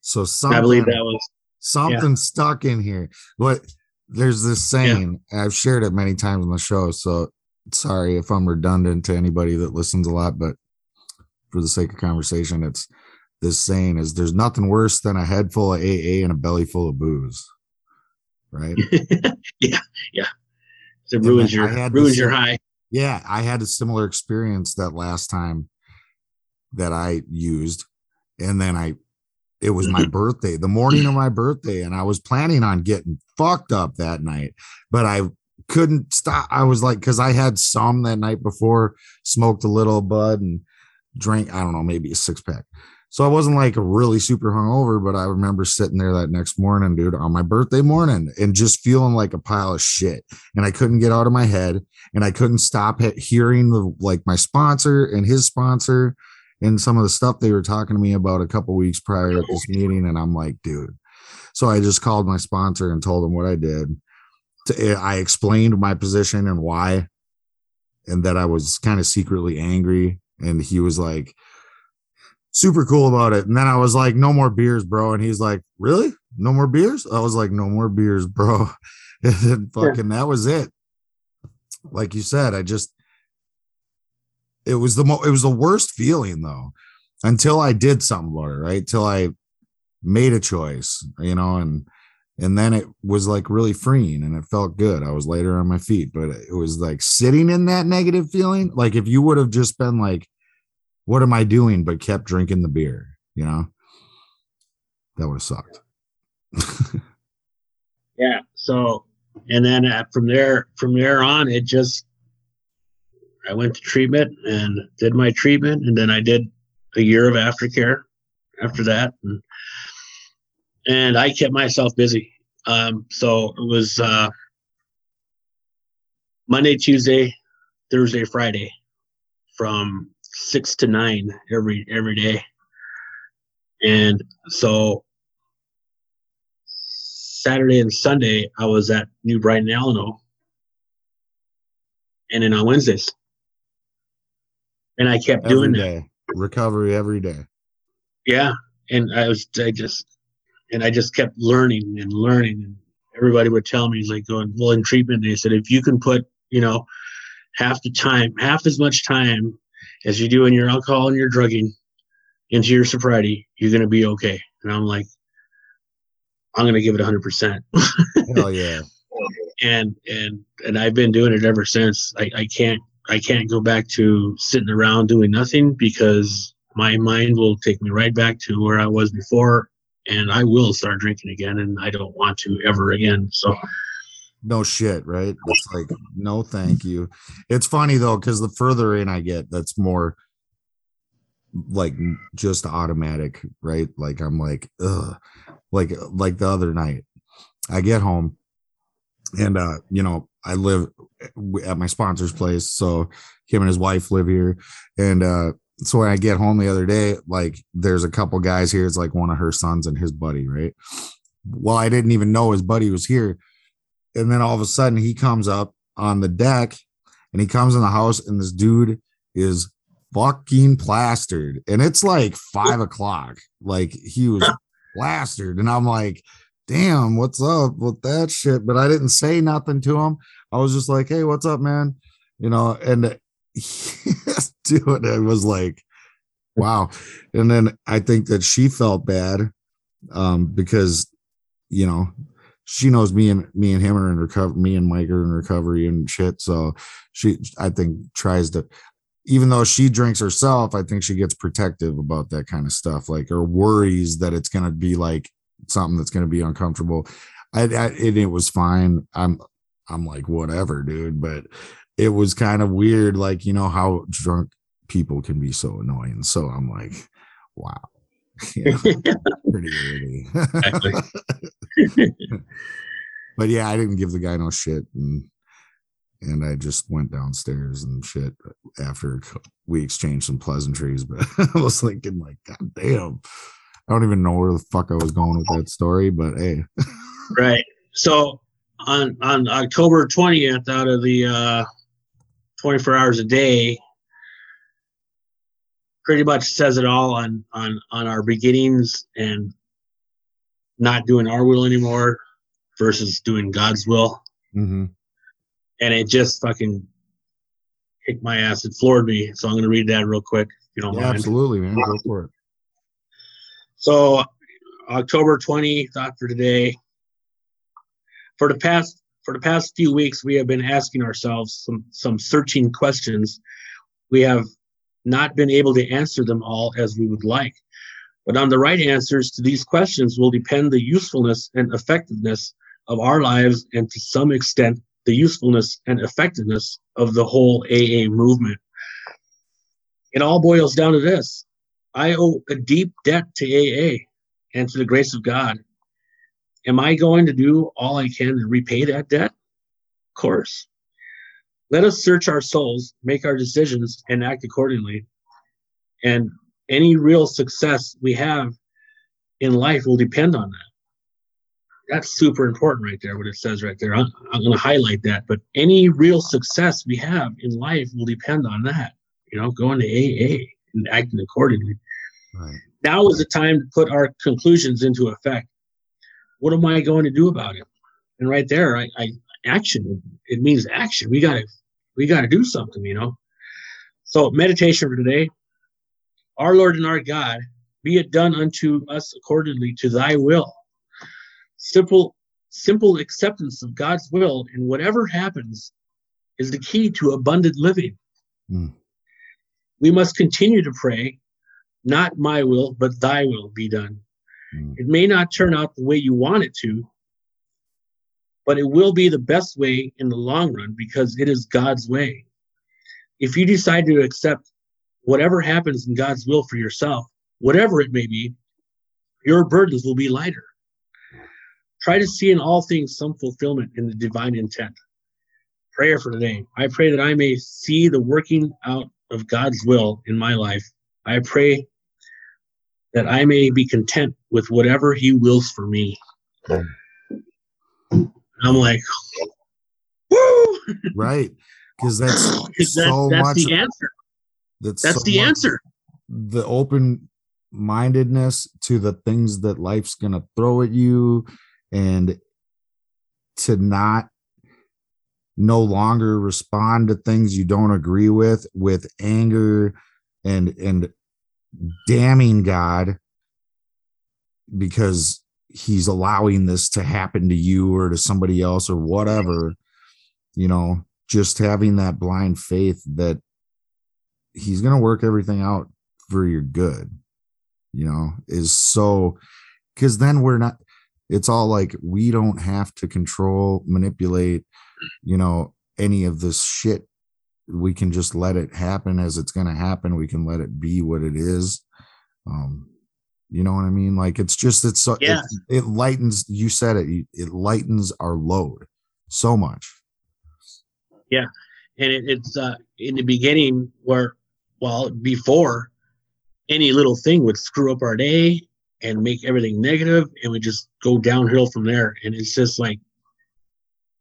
So something, I believe that was something stuck in here. What there's this saying, and I've shared it many times on the show. So sorry if I'm redundant to anybody that listens a lot, but for the sake of conversation, it's this saying is there's nothing worse than a head full of AA and a belly full of booze. Right. (laughs) yeah, yeah. It And ruins your ruins your high. Yeah, I had a similar experience that last time that I used. And then I, it was my (laughs) birthday, the morning of my birthday, and I was planning on getting fucked up that night, but I couldn't stop. I was like, because I had some that night before, smoked a little bud and drank, I don't know, maybe a six pack. So I wasn't like really super hungover, but I remember sitting there that next morning, dude, on my birthday morning and just feeling like a pile of shit. And I couldn't get out of my head and I couldn't stop hearing the like my sponsor and his sponsor and some of the stuff they were talking to me about a couple weeks prior at this meeting. And I'm like, dude. So I just called my sponsor and told him what I did. Eh, I explained my position and why, and that I was kind of secretly angry. And he was like, super cool about it. And then I was like, no more beers, bro. And he's like, really? No more beers? I was like, no more beers, bro. (laughs) And then fucking that was it. Like you said, I just it was the mo- it was the worst feeling though until I did something about it, right? Till I made a choice, you know, and and then it was like really freeing and it felt good. I was later on my feet, but it was like sitting in that negative feeling. Like if you would have just been like, what am I doing? But kept drinking the beer, you know, that would have sucked. (laughs) Yeah. So, and then uh, from there, from there on, it just, I went to treatment and did my treatment, and then I did a year of aftercare after that, and, and I kept myself busy. Um, so it was uh, Monday, Tuesday, Thursday, Friday, from six to nine every every day, and so Saturday and Sunday, I was at New Brighton, Alano, and then on Wednesdays, and I kept Every doing that. recovery every day. Yeah, and I was I just and I just kept learning and learning, and everybody would tell me, like going, well, in treatment, they said if you can put, you know, half the time, half as much time as you do in your alcohol and your drugging into your sobriety, you're gonna be okay. And I'm like, I'm gonna give it hundred percent. Hell yeah. (laughs) and and and I've been doing it ever since. I, I can't I can't go back to sitting around doing nothing because my mind will take me right back to where I was before, and I will start drinking again, and I don't want to ever again. So no shit, right? It's like, no, thank you. It's funny though, because the further in I get, that's more like just automatic, right? Like I'm like, ugh, like like the other night, I get home, and uh, you know, I live at my sponsor's place, so him and his wife live here, and uh, so when I get home the other day, like there's a couple guys here. It's like one of her sons and his buddy, right? Well, I didn't even know his buddy was here and then all of a sudden he comes up on the deck and he comes in the house and this dude is fucking plastered. And it's like five (laughs) o'clock. Like he was plastered. And i'm like damn what's up with that shit? But i didn't say nothing to him. I was just like hey what's up man? You know and (laughs) dude it was like wow. And then i think that she felt bad um because you know she knows me and me and him are in recovery me and mike are in recovery and shit. So she i think tries to even though she drinks herself i think she gets protective about that kind of stuff like or worries that it's to be like something that's to be uncomfortable. I, I it, it was fine. I'm i'm like whatever dude. But it was kind of weird like you know how drunk people can be so annoying. So i'm like wow yeah, (laughs) pretty early (laughs) but yeah i didn't give the guy no shit and and i just went downstairs and shit after we exchanged some pleasantries but (laughs) i was thinking like god damn. I don't even know where the fuck i was going with that story but hey. Right. So on on october 20th out of the uh 24 hours a day pretty much says it all on on on our beginnings and not doing our will anymore versus doing God's will. mm-hmm. And it just fucking kicked my ass. It floored me. So I'm going to read that real quick, if you don't yeah, mind. absolutely man go for it So October 20, thought for today. For the past for the past few weeks, we have been asking ourselves some some searching questions. We have not been able to answer them all as we would like. But on the right answers to these questions will depend the usefulness and effectiveness of our lives and to some extent the usefulness and effectiveness of the whole AA movement. It all boils down to this. I owe a deep debt to AA and to the grace of God. Am I going to do all I can to repay that debt? Of course. Let us search our souls, make our decisions, and act accordingly. And any real success we have in life will depend on that. That's super important right there, what it says right there. I'm, I'm going to highlight that. But any real success we have in life will depend on that. You know, going to AA and acting accordingly. right Now is the time to put our conclusions into effect. What am I going to do about it? And right there, I, I action. It means action. We got to we got to do something, you know. So meditation for today. Our Lord and our God, be it done unto us accordingly to Thy will. Simple, simple acceptance of God's will in whatever happens is the key to abundant living. Mm. We must continue to pray, not my will, but Thy will be done. Mm. It may not turn out the way you want it to, but it will be the best way in the long run because it is God's way. If you decide to accept whatever happens in God's will for yourself, whatever it may be, your burdens will be lighter. Try to see in all things some fulfillment in the divine intent. Prayer for today. I pray that I may see the working out of God's will in my life. I pray that I may be content with whatever He wills for me. I'm like, woo! (laughs) right because that's (laughs) 'Cause that- so that's much the answer. that's, That's so the answer. the open mindedness to the things that life's going to throw at you and to not no longer respond to things you don't agree with with anger and and damning god because he's allowing this to happen to you or to somebody else or whatever you know just having that blind faith that he's going to work everything out for your good you know is so because then we're not it's all like we don't have to control manipulate you know any of this shit. We can just let it happen as it's going to happen. We can let it be what it is. Um you know what i mean like it's just it's so Yeah. it, it lightens you said it it lightens our load so much Yeah, and it, it's uh, in the beginning where well before any little thing would screw up our day and make everything negative and we just go downhill from there and it's just like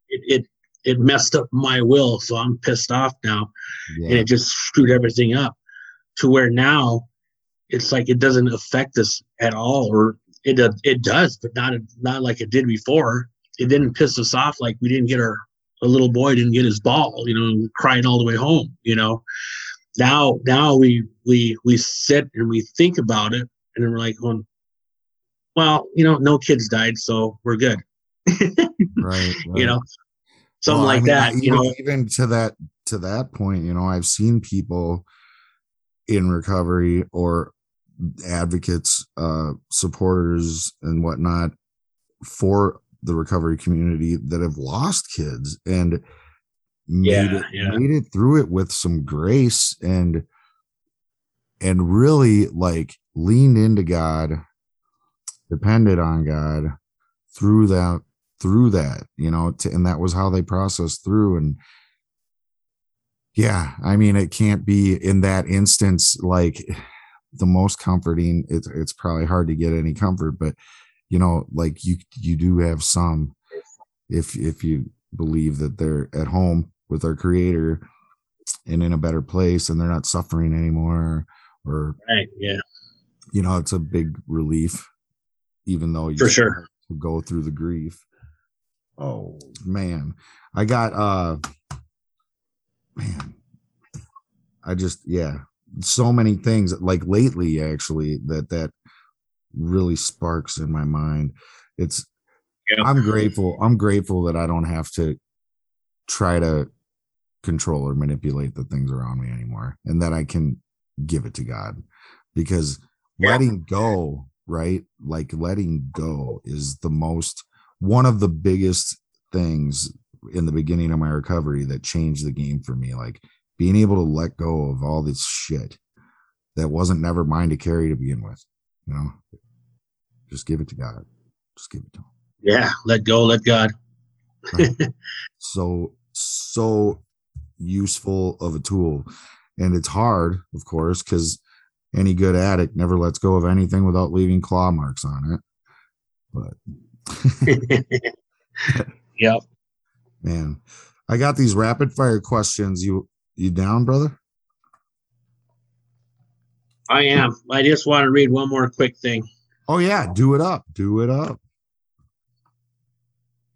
it, it it messed up my will, so I'm pissed off now, Yeah. and it just screwed everything up. To where now, it's like it doesn't affect us at all, or it does, it does, but not not like it did before. It didn't piss us off like we didn't get our a little boy didn't get his ball, you know, crying all the way home, you know. Now now we we we sit and we think about it, and we're like, going, well, you know, no kids died, so we're good, (laughs) right, (laughs) you know, something Well, I like mean, that, I- you know. even to that to that point you know i've seen people in recovery or advocates uh supporters and whatnot for the recovery community that have lost kids and made, Yeah, it, yeah. made it through it with some grace and and really like leaned into god depended on god through that through that you know to, and that was how they processed through and yeah i mean it can't be in that instance like the most comforting it's it's probably hard to get any comfort but you know like you you do have some if if you believe that they're at home with their creator and in a better place and they're not suffering anymore or Right. Yeah. you know it's a big relief even though you For sure. to go through the grief oh man i got uh man i just yeah so many things like lately actually that that really sparks in my mind it's Yeah. i'm grateful i'm grateful that i don't have to try to control or manipulate the things around me anymore and that i can give it to god because Yeah. letting go right like letting go is the most one of the biggest things in the beginning of my recovery that changed the game for me like being able to let go of all this shit that wasn't never mine to carry to begin with you know just give it to god just give it to him Yeah. Let go. Let God. (laughs) so so useful of a tool and it's hard of course because any good addict never lets go of anything without leaving claw marks on it but (laughs) (laughs) yep. man i got these rapid fire questions you you down brother I am. I just want to read one more quick thing. oh yeah do it up do it up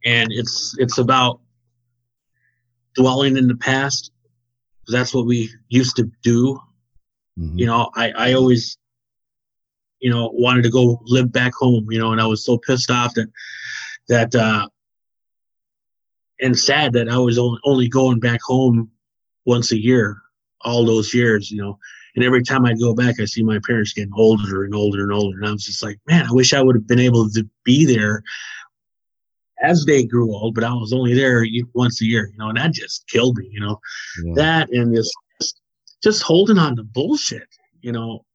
and it's it's about dwelling in the past that's what we used to do Mhm. you know i i always you know wanted to go live back home you know and i was so pissed off that that uh and sad that i was only, only going back home once a year all those years you know. And every time i go back i see my parents getting older and older and older. And i was just like man i wish i would have been able to be there as they grew old but i was only there once a year you know and that just killed me you know. Yeah. that and this just holding on to bullshit you know.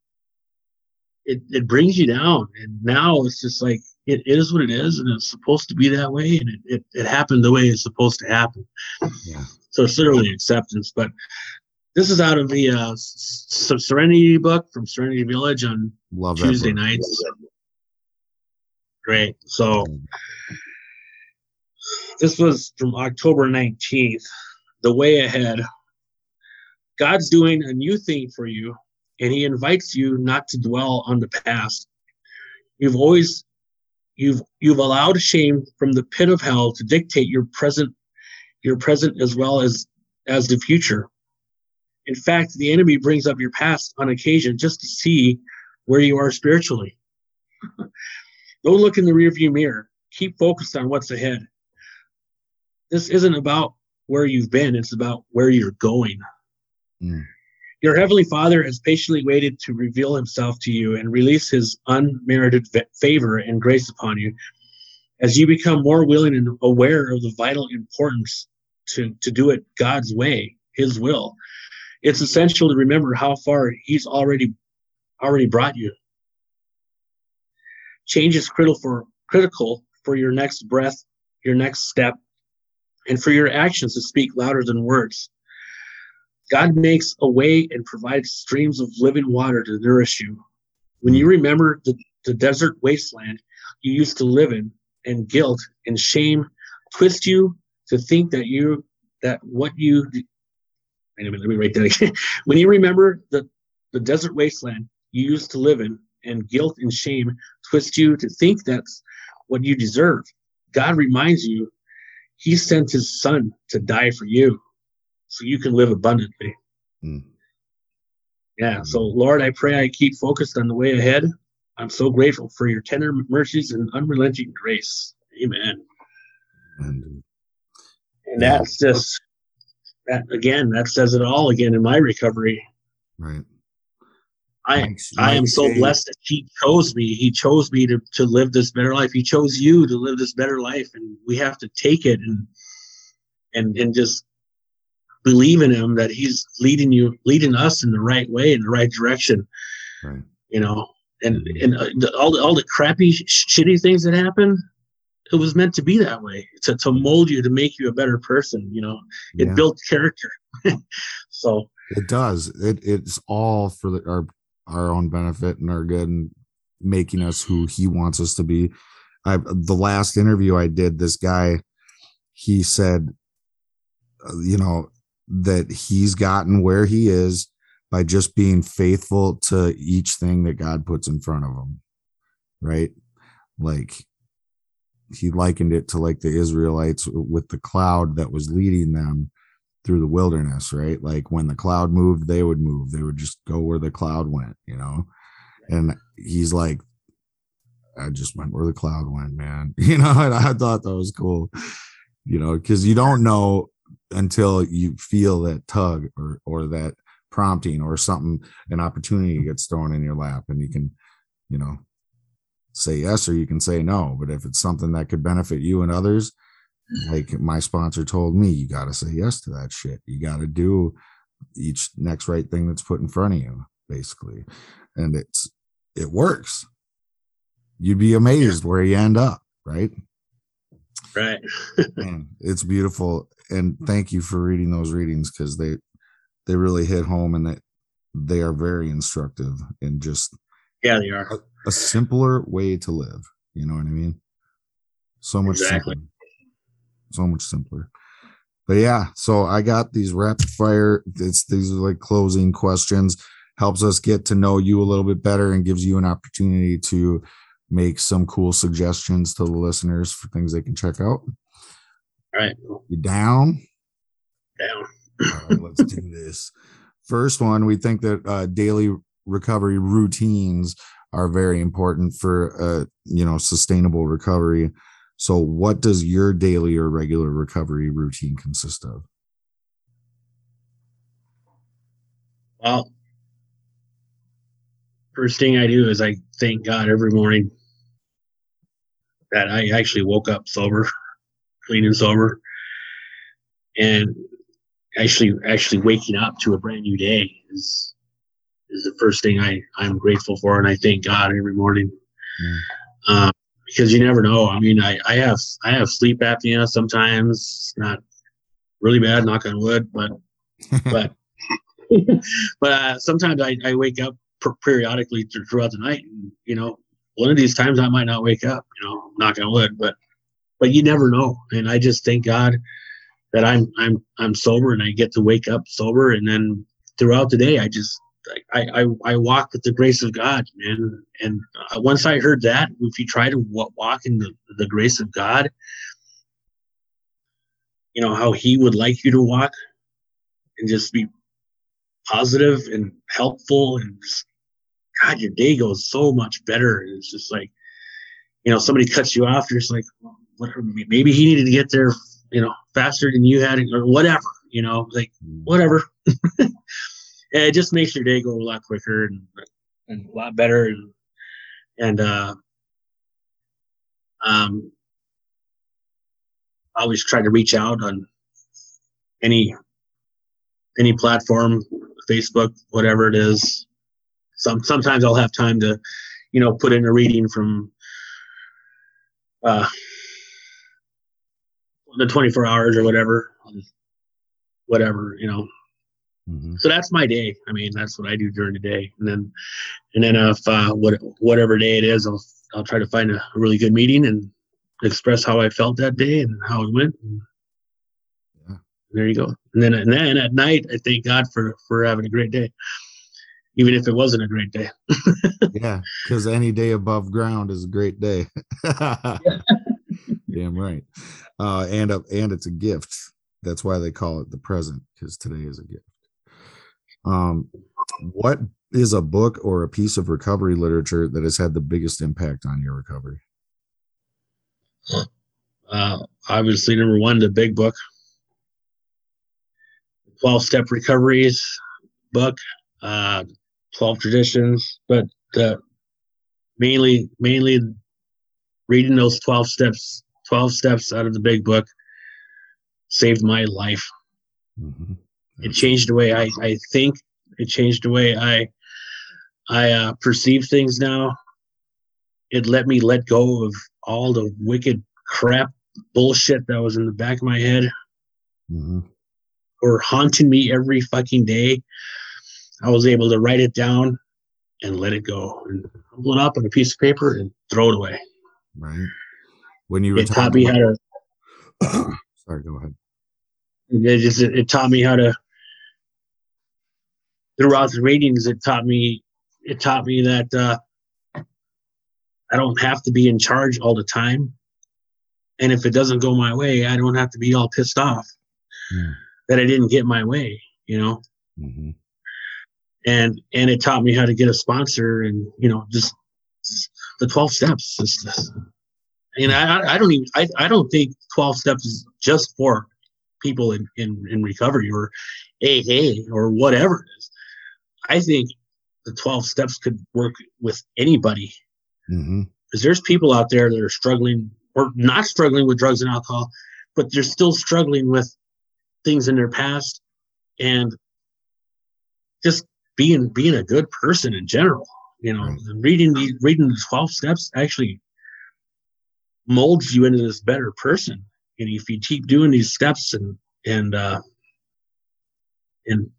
It, it brings you down and now it's just like it is what it is and it's supposed to be that way and it, it, it happened the way it's supposed to happen. Yeah. So it's literally acceptance but this is out of the uh, serenity book from serenity village on love tuesday nights great so this was from October 19th. The way ahead. God's doing a new thing for you, and He invites you not to dwell on the past. You've always you've you've allowed shame from the pit of hell to dictate your present your present as well as as the future. In fact, the enemy brings up your past on occasion just to see where you are spiritually. (laughs) Don't look in the rearview mirror. Keep focused on what's ahead this isn't about where you've been, it's about where you're going. Mm. Your Heavenly Father has patiently waited to reveal Himself to you and release His unmerited fa- favor and grace upon you as you become more willing and aware of the vital importance to, to do it God's way, His will. It's essential to remember how far He's already already brought you. Change is critical for critical for your next breath, your next step, and for your actions to speak louder than words. God makes a way and provides streams of living water to nourish you. When you remember the, the desert wasteland you used to live in, and guilt and shame twist you to think that you that what you wait a minute, let me write that again. (laughs) when you remember the, the desert wasteland you used to live in, and guilt and shame twist you to think that's what you deserve, God reminds you He sent His Son to die for you so you can live abundantly. Mm. Yeah, so Lord, I pray I keep focused on the way ahead. I'm so grateful for your tender mercies and unrelenting grace. Amen. And, and that's just that again, that says it all again in my recovery. Right. I I am so blessed that he chose me. He chose me to, to live this better life. He chose you to live this better life. And we have to take it and and and just believe in him that he's leading you leading us in the right way in the right direction right you know and mm-hmm. and uh, the, all the all the crappy sh- shitty things that happen it was meant to be that way to, to mold you to make you a better person you know it yeah. built character (laughs) so it does it it's all for the, our our own benefit and our good and making us who he wants us to be i the last interview i did this guy he said uh, you know that he's gotten where he is by just being faithful to each thing that God puts in front of him. Right? Like he likened it to like the Israelites with the cloud that was leading them through the wilderness, right? Like when the cloud moved, they would move. They would just go where the cloud went, you know? And he's like, I just went where the cloud went, man. (laughs) You know, and I thought that was cool, you know, because you don't know until you feel that tug or or that prompting or something an opportunity gets thrown in your lap and you can you know say yes or you can say no but if it's something that could benefit you and others mm-hmm. like my sponsor told me you got to say yes to that shit. You got to do each next right thing that's put in front of you basically. And it's it works. You'd be amazed where you end up right? Right. (laughs) It's beautiful. And thank you for reading those readings because they they really hit home and that they are very instructive and just yeah they are a, simpler way to live you know what i mean so much exactly. simpler so much simpler but yeah so i got these rapid fire it's these are like closing questions helps us get to know you a little bit better and gives you an opportunity to make some cool suggestions to the listeners for things they can check out all right. You down? Down. All right, let's do (laughs) this. First one, we think that uh, daily recovery routines are very important for uh, you know sustainable recovery. So, what does your daily or regular recovery routine consist of? Well, first thing I do is I thank God every morning that I actually woke up sober (laughs) clean and sober, and actually actually waking up to a brand new day is is the first thing I I'm grateful for, and I thank God every morning. Mm. Um, because you never know. I mean, I, I have I have sleep apnea sometimes, not really bad, knock on wood, but (laughs) but (laughs) but uh, sometimes I, I wake up per- periodically throughout the night, and you know, one of these times I might not wake up, you know, knock on wood, but but you never know. And I just thank God that I'm I'm I'm sober and I get to wake up sober, and then throughout the day I just I I, I walk with the grace of God, man. And uh, once I heard that, if you try to walk in the, the grace of God, you know how He would like you to walk, and just be positive and helpful, and just, God, your day goes so much better. And it's just like, you know, somebody cuts you off, you're just like, whatever. maybe he needed to get there, you know, faster than you had, or whatever, you know, like mm. (laughs) it just makes your day go a lot quicker and, and a lot better. And, and, uh, um, I always try to reach out on any, any platform, Facebook, whatever it is. Some, sometimes I'll have time to, you know, put in a reading from, uh, the 24 hours or whatever, whatever, you know. Mm-hmm. So that's my day. I mean, that's what I do during the day. And then, and then if, uh, what, whatever day it is, I'll, I'll try to find a really good meeting and express how I felt that day and how it went. And there you go. And then and then at night, I thank God for for having a great day, even if it wasn't a great day. (laughs) yeah, because any day above ground is a great day. (laughs) Damn right. Uh, and uh, and it's a gift. That's why they call it the present because today is a gift. Um, what is a book or a piece of recovery literature that has had the biggest impact on your recovery? Uh, obviously, number one, the big book, 12 step recoveries book, uh, 12 traditions, but uh, mainly, mainly reading those 12 steps, 12 steps out of the big book saved my life. Mm-hmm. It changed the way I, I think. It changed the way I I uh, perceive things now. It let me let go of all the wicked crap bullshit that was in the back of my head mm-hmm. or haunting me every fucking day. I was able to write it down and let it go and pull it up on a piece of paper and throw it away. Right. When you it taught me how to. (coughs) sorry, go ahead. It just it taught me how to. Throughout the readings, it taught me it taught me that uh, I don't have to be in charge all the time. And if it doesn't go my way, I don't have to be all pissed off yeah. that I didn't get my way, you know? Mm-hmm. And, and it taught me how to get a sponsor and, you know, just the 12 steps. Just, and I, I don't even, I, I don't think 12 steps is just for people in, in, in recovery or AA or whatever. I think the 12 steps could work with anybody. Because mm-hmm. there's people out there that are struggling or not struggling with drugs and alcohol, but they're still struggling with things in their past and just being being a good person in general. You know, right. reading the reading the 12 steps actually molds you into this better person. And if you keep doing these steps and and uh and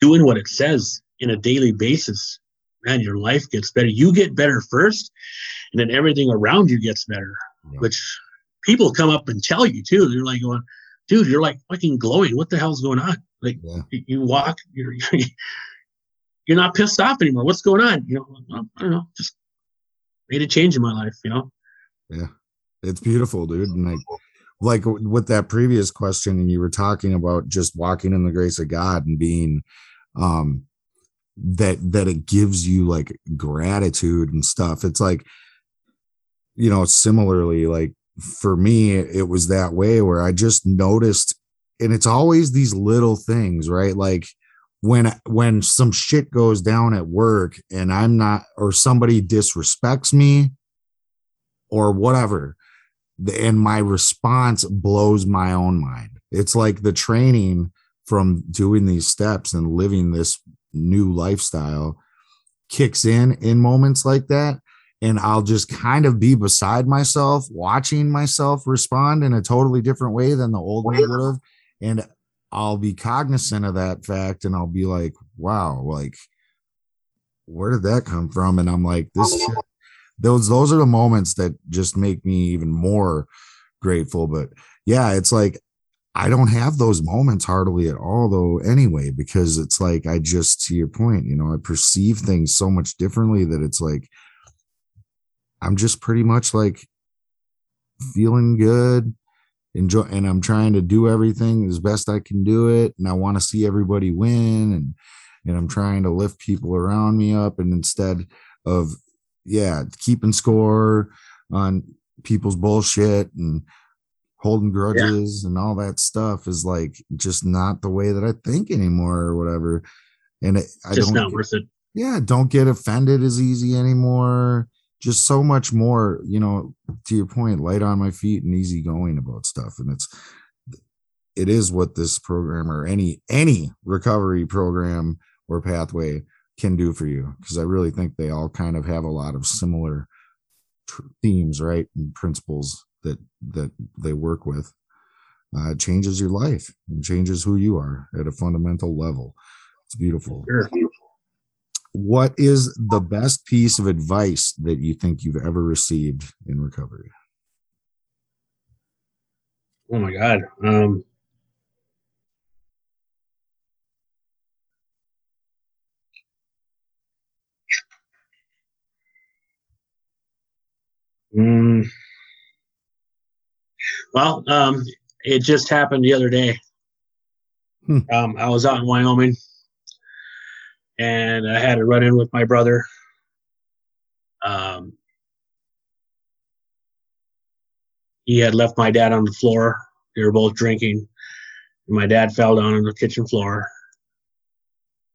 doing what it says in a daily basis, man, your life gets better. You get better first, and then everything around you gets better. Yeah. Which people come up and tell you too. They're like going, "Dude, you're like fucking glowing. What the hell's going on?" Like yeah. you walk, you're (laughs) you're not pissed off anymore. What's going on? You know, I don't know. Just made a change in my life. You know. Yeah, it's beautiful, dude. And like like with that previous question and you were talking about just walking in the grace of god and being um that that it gives you like gratitude and stuff. It's like you know similarly like for me it was that way where i just noticed and it's always these little things right? Like when when some shit goes down at work and i'm not or somebody disrespects me or whatever and my response blows my own mind. It's like the training from doing these steps and living this new lifestyle kicks in in moments like that. And I'll just kind of be beside myself watching myself respond in a totally different way than the old me would have. And I'll be cognizant of that fact and I'll be like wow like where did that come from? And I'm like this oh, shit, those those are the moments that just make me even more grateful. But yeah it's like I don't have those moments hardly at all, though, anyway, because it's like I just, to your point, you know, I perceive things so much differently that it's like I'm just pretty much like feeling good, enjoy, and I'm trying to do everything as best I can do it. And I want to see everybody win, and and I'm trying to lift people around me up. And instead of, yeah, keeping score on people's bullshit and holding grudges yeah. and all that stuff is like just not the way that I think anymore or whatever. And it, I just don't, not worth it. Yeah, don't get offended as easy anymore. Just so much more, you know, to your point, light on my feet and easy going about stuff. And it's it is what this program or any any recovery program or pathway can do for you because I really think they all kind of have a lot of similar tr- themes, right, and principles that that they work with uh, changes your life and changes who you are at a fundamental level. It's beautiful. Sure. What is the best piece of advice that you think you've ever received in recovery? Oh my God. Um, mm. Well, um, it just happened the other day. Hmm. Um, I was out in Wyoming, and I had a run in with my brother. Um, he had left my dad on the floor. They were both drinking. My dad fell down on the kitchen floor.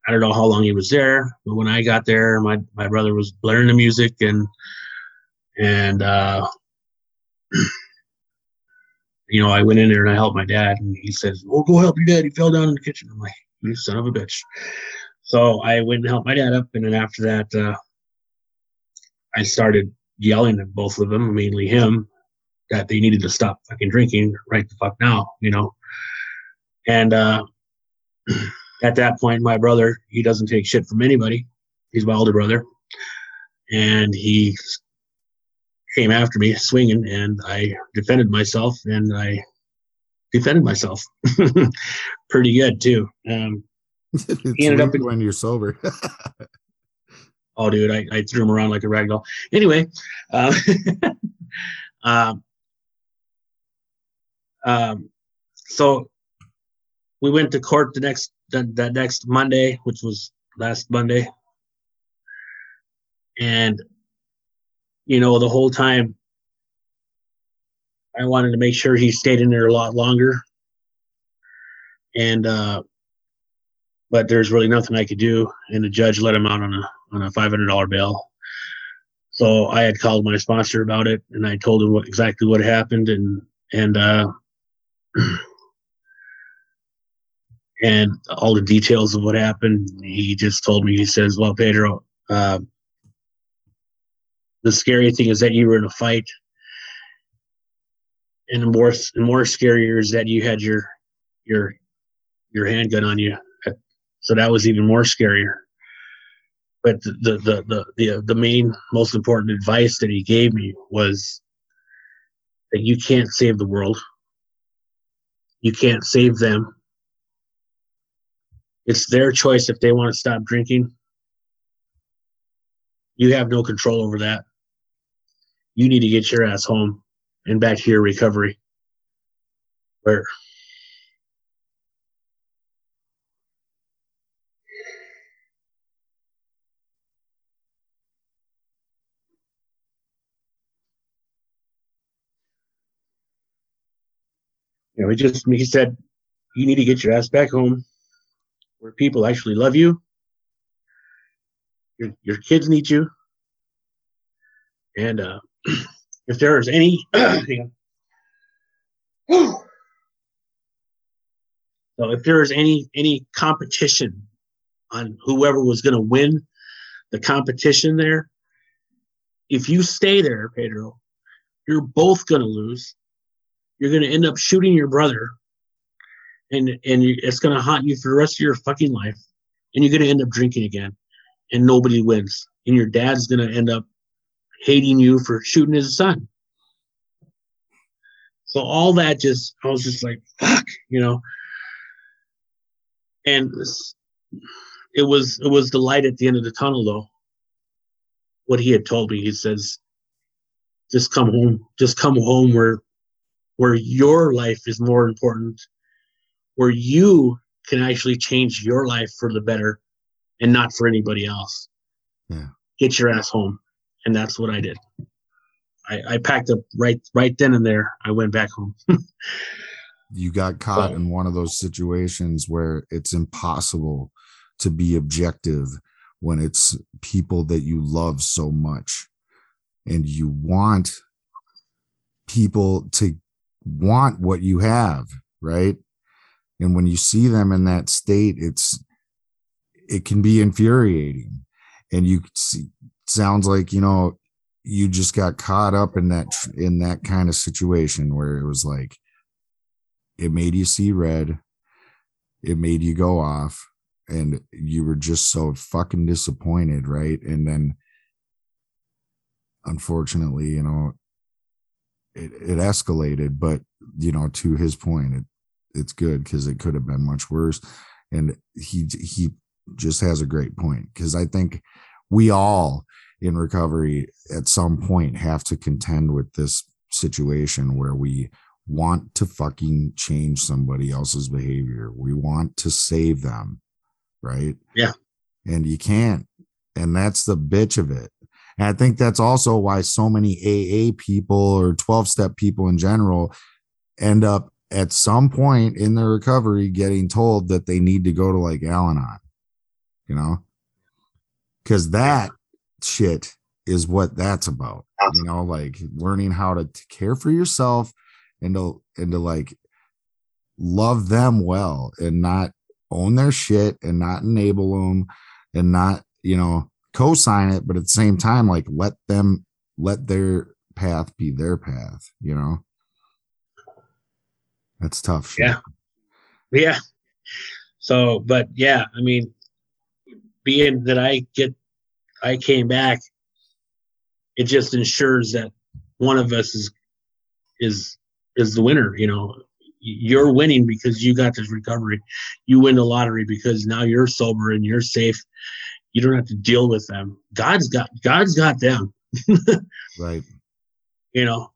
I don't know how long he was there, but when I got there, my, my brother was blaring the music and and uh, (clears throat) you know, I went in there and I helped my dad, and he says, "Well, go help your dad. He fell down in the kitchen." I'm like, "You son of a bitch!" So I went and helped my dad up, and then after that, uh, I started yelling at both of them, mainly him, that they needed to stop fucking drinking right the fuck now, you know. And uh, (clears throat) at that point, my brother, he doesn't take shit from anybody. He's my older brother, and he came after me swinging, and I defended myself, and I defended myself (laughs) pretty good too. Um, (laughs) it's ended up in- when you're sober. (laughs) oh, dude, I, I threw him around like a rag doll. Anyway, um, um, um, so we went to court the next that, that next Monday, which was last Monday, and you know the whole time I wanted to make sure he stayed in there a lot longer, and uh, but there's really nothing I could do, and the judge let him out on a on a five hundred dollar bail. So I had called my sponsor about it, and I told him what exactly what happened, and and uh, (clears throat) and all the details of what happened. He just told me. He says, "Well, Pedro, uh, the scary thing is that you were in a fight, and more more scarier is that you had your your your handgun on you. So that was even more scarier." but the the the, the, the main most important advice that he gave me was that you can't save the world. You can't save them. It's their choice if they want to stop drinking. You have no control over that you need to get your ass home and back to your recovery where You know, he just he said, you need to get your ass back home where people actually love you. Your your kids need you. And uh, (clears throat) if there is any (clears throat) so if there is any any competition on whoever was going to win the competition there, if you stay there, Pedro, you're both going to lose. You're going to end up shooting your brother and and it's going to haunt you for the rest of your fucking life and you're going to end up drinking again and nobody wins and your dad's going to end up hating you for shooting his son so all that just i was just like fuck you know and it was it was the light at the end of the tunnel though what he had told me he says just come home just come home where where your life is more important, where you can actually change your life for the better and not for anybody else. Yeah. Get your ass home. And that's what I did. I, I packed up right right then and there. I went back home. (laughs) you got caught Well- in one of those situations where it's impossible to be objective when it's people that you love so much and you want people to want what you have right and when you see them in that state it's it can be infuriating and you see sounds like you know you just got caught up in that in that kind of situation where it was like it made you see red it made you go off and you were just so fucking disappointed right? And then unfortunately you know it, it escalated but you know to his point it it's good because it could have been much worse. And he he just has a great point because i think we all in recovery at some point have to contend with this situation where we want to fucking change somebody else's behavior. We want to save them, right? Yeah. And you can't. And that's the bitch of it. And I think that's also why so many AA people or 12 step people in general end up at some point in their recovery getting told that they need to go to like Al Anon, you know? Because that shit is what that's about, you know, like learning how to t- care for yourself and to, and to like love them well and not own their shit and not enable them and not, you know, co-sign it, but at the same time, like let them let their path be their path, you know. That's tough. Shit. Yeah. Yeah. So, but yeah, I mean, being that I get, I came back, it just ensures that one of us is, is, is the winner. You know, you're winning because you got this recovery. You win the lottery because now you're sober and you're safe. You don't have to deal with them. God's got, God's got them. (laughs) right. You know,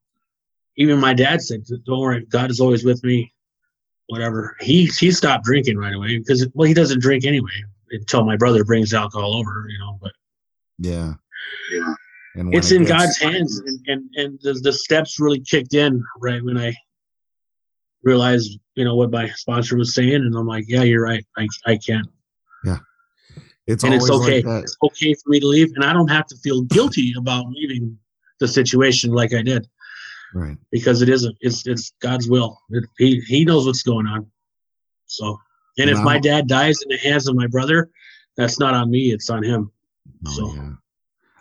even my dad said, "Don't worry, God is always with me." Whatever. He he stopped drinking right away because well, he doesn't drink anyway until my brother brings alcohol over, you know. But yeah, yeah, and it's in gets- God's hands, and and and the, the steps really kicked in right when I realized, you know, what my sponsor was saying, and I'm like, yeah, you're right. I I can't. Yeah. It's and it's okay. Like it's okay for me to leave, and I don't have to feel guilty (laughs) about leaving the situation like I did right because it isn't it's it's god's will it, he he knows what's going on so and if my dad dies in the hands of my brother that's not on me it's on him. Oh, so. yeah.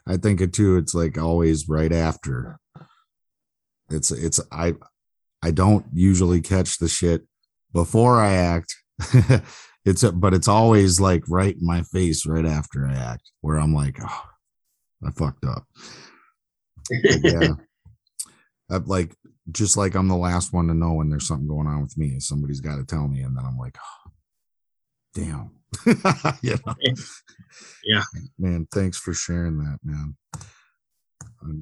i think it too it's like always right after. It's it's i i don't usually catch the shit before i act. (laughs) It's a, but it's always like right in my face right after i act where i'm like oh i fucked up. Yeah. I'm (laughs) uh, like just like I'm the last one to know when there's something going on with me. Somebody's got to tell me, and then I'm like, oh, damn. (laughs) you know? Yeah. Man, thanks for sharing that, man.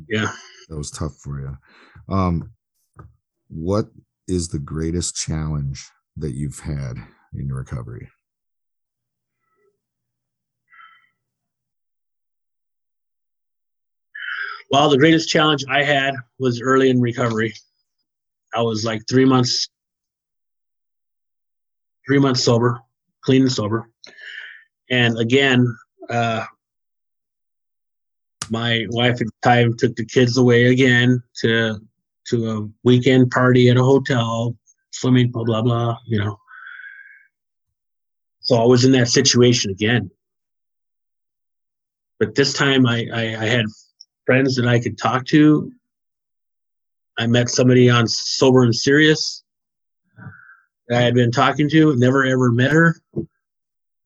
yeah. That was tough for you. Um, what is the greatest challenge that you've had in your recovery? Well, the greatest challenge I had was early in recovery. I was like three months, three months sober, clean and sober. And again, uh, my wife at the time took the kids away again to to a weekend party at a hotel, swimming pool, blah blah, you know. So I was in that situation again. But this time I, I, I had friends that I could talk to. I met somebody on Sober and Serious I had been talking to, never ever met her.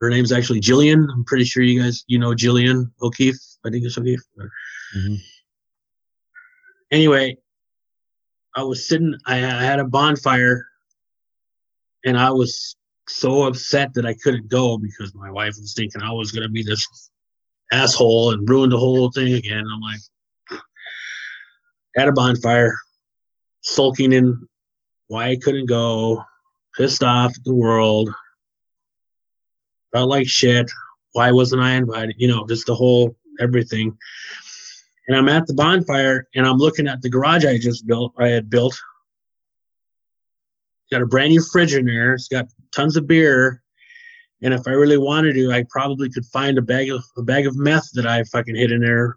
Her name's actually Jillian. I'm pretty sure you guys, you know Jillian O'Keefe. I think it's O'Keefe. Mm-hmm. Anyway, I was sitting, I, I had a bonfire and I was so upset that I couldn't go because my wife was thinking I was going to be this asshole and ruin the whole thing again. I'm like, at a bonfire, sulking in why I couldn't go, pissed off at the world, felt like shit. Why wasn't I invited? You know, just the whole everything. And I'm at the bonfire and I'm looking at the garage I just built, I had built. Got a brand new fridge in there. It's got tons of beer. And if I really wanted to, I probably could find a bag of a bag of meth that I fucking hid in there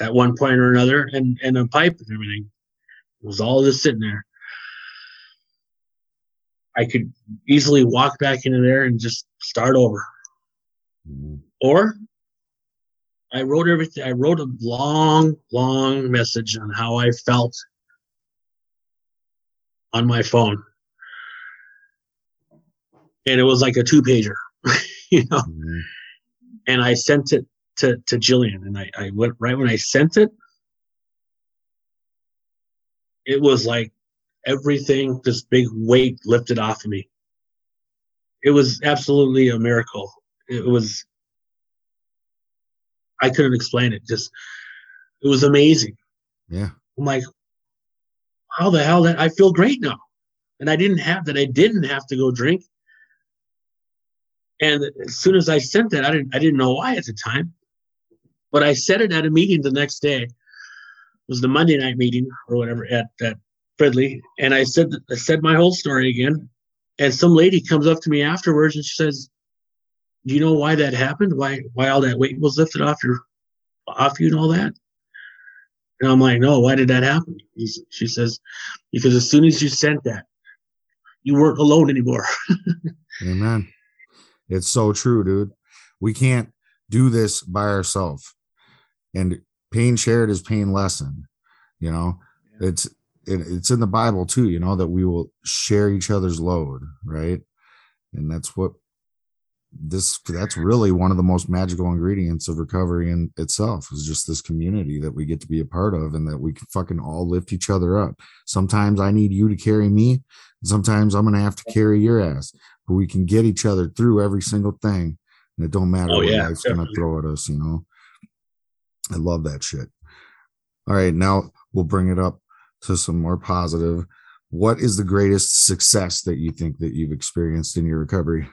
at one point or another, and and a pipe and everything. It was all just sitting there. I could easily walk back into there and just start over. Mm-hmm. Or I wrote everything. I wrote a long, long message on how I felt on my phone. And it was like a two pager. (laughs) you know. Mm-hmm. And I sent it to to Jillian, and I, I went right when I sent it. It was like everything, this big weight lifted off of me. It was absolutely a miracle. It was. I couldn't explain it. Just, it was amazing. Yeah. I'm like, how the hell that I feel great now. and I didn't have that. I didn't have to go drink. And as soon as I sent that, I didn't I didn't know why at the time, but I said it at a meeting the next day. It was the Monday night meeting or whatever at at Fridley, and I said I said my whole story again. And some lady comes up to me afterwards and she says, "Do you know why that happened? Why why all that weight was lifted off your off you and all that?" And I'm like, "No, why did that happen?" He's, she says, "Because as soon as you sent that, you weren't alone anymore." (laughs) Amen. It's so true, dude. We can't do this by ourselves. And pain shared is pain lessened. You know, it's it, it's in the Bible too, you know, that we will share each other's load, right? And that's what this that's really one of the most magical ingredients of recovery in itself is just this community that we get to be a part of and that we can fucking all lift each other up. Sometimes I need you to carry me, sometimes I'm gonna have to carry your ass, but we can get each other through every single thing. And it don't matter Oh, what yeah, life's gonna throw at us, you know. I love that shit. All right, now we'll bring it up to some more positive. What is the greatest success that you think that you've experienced in your recovery?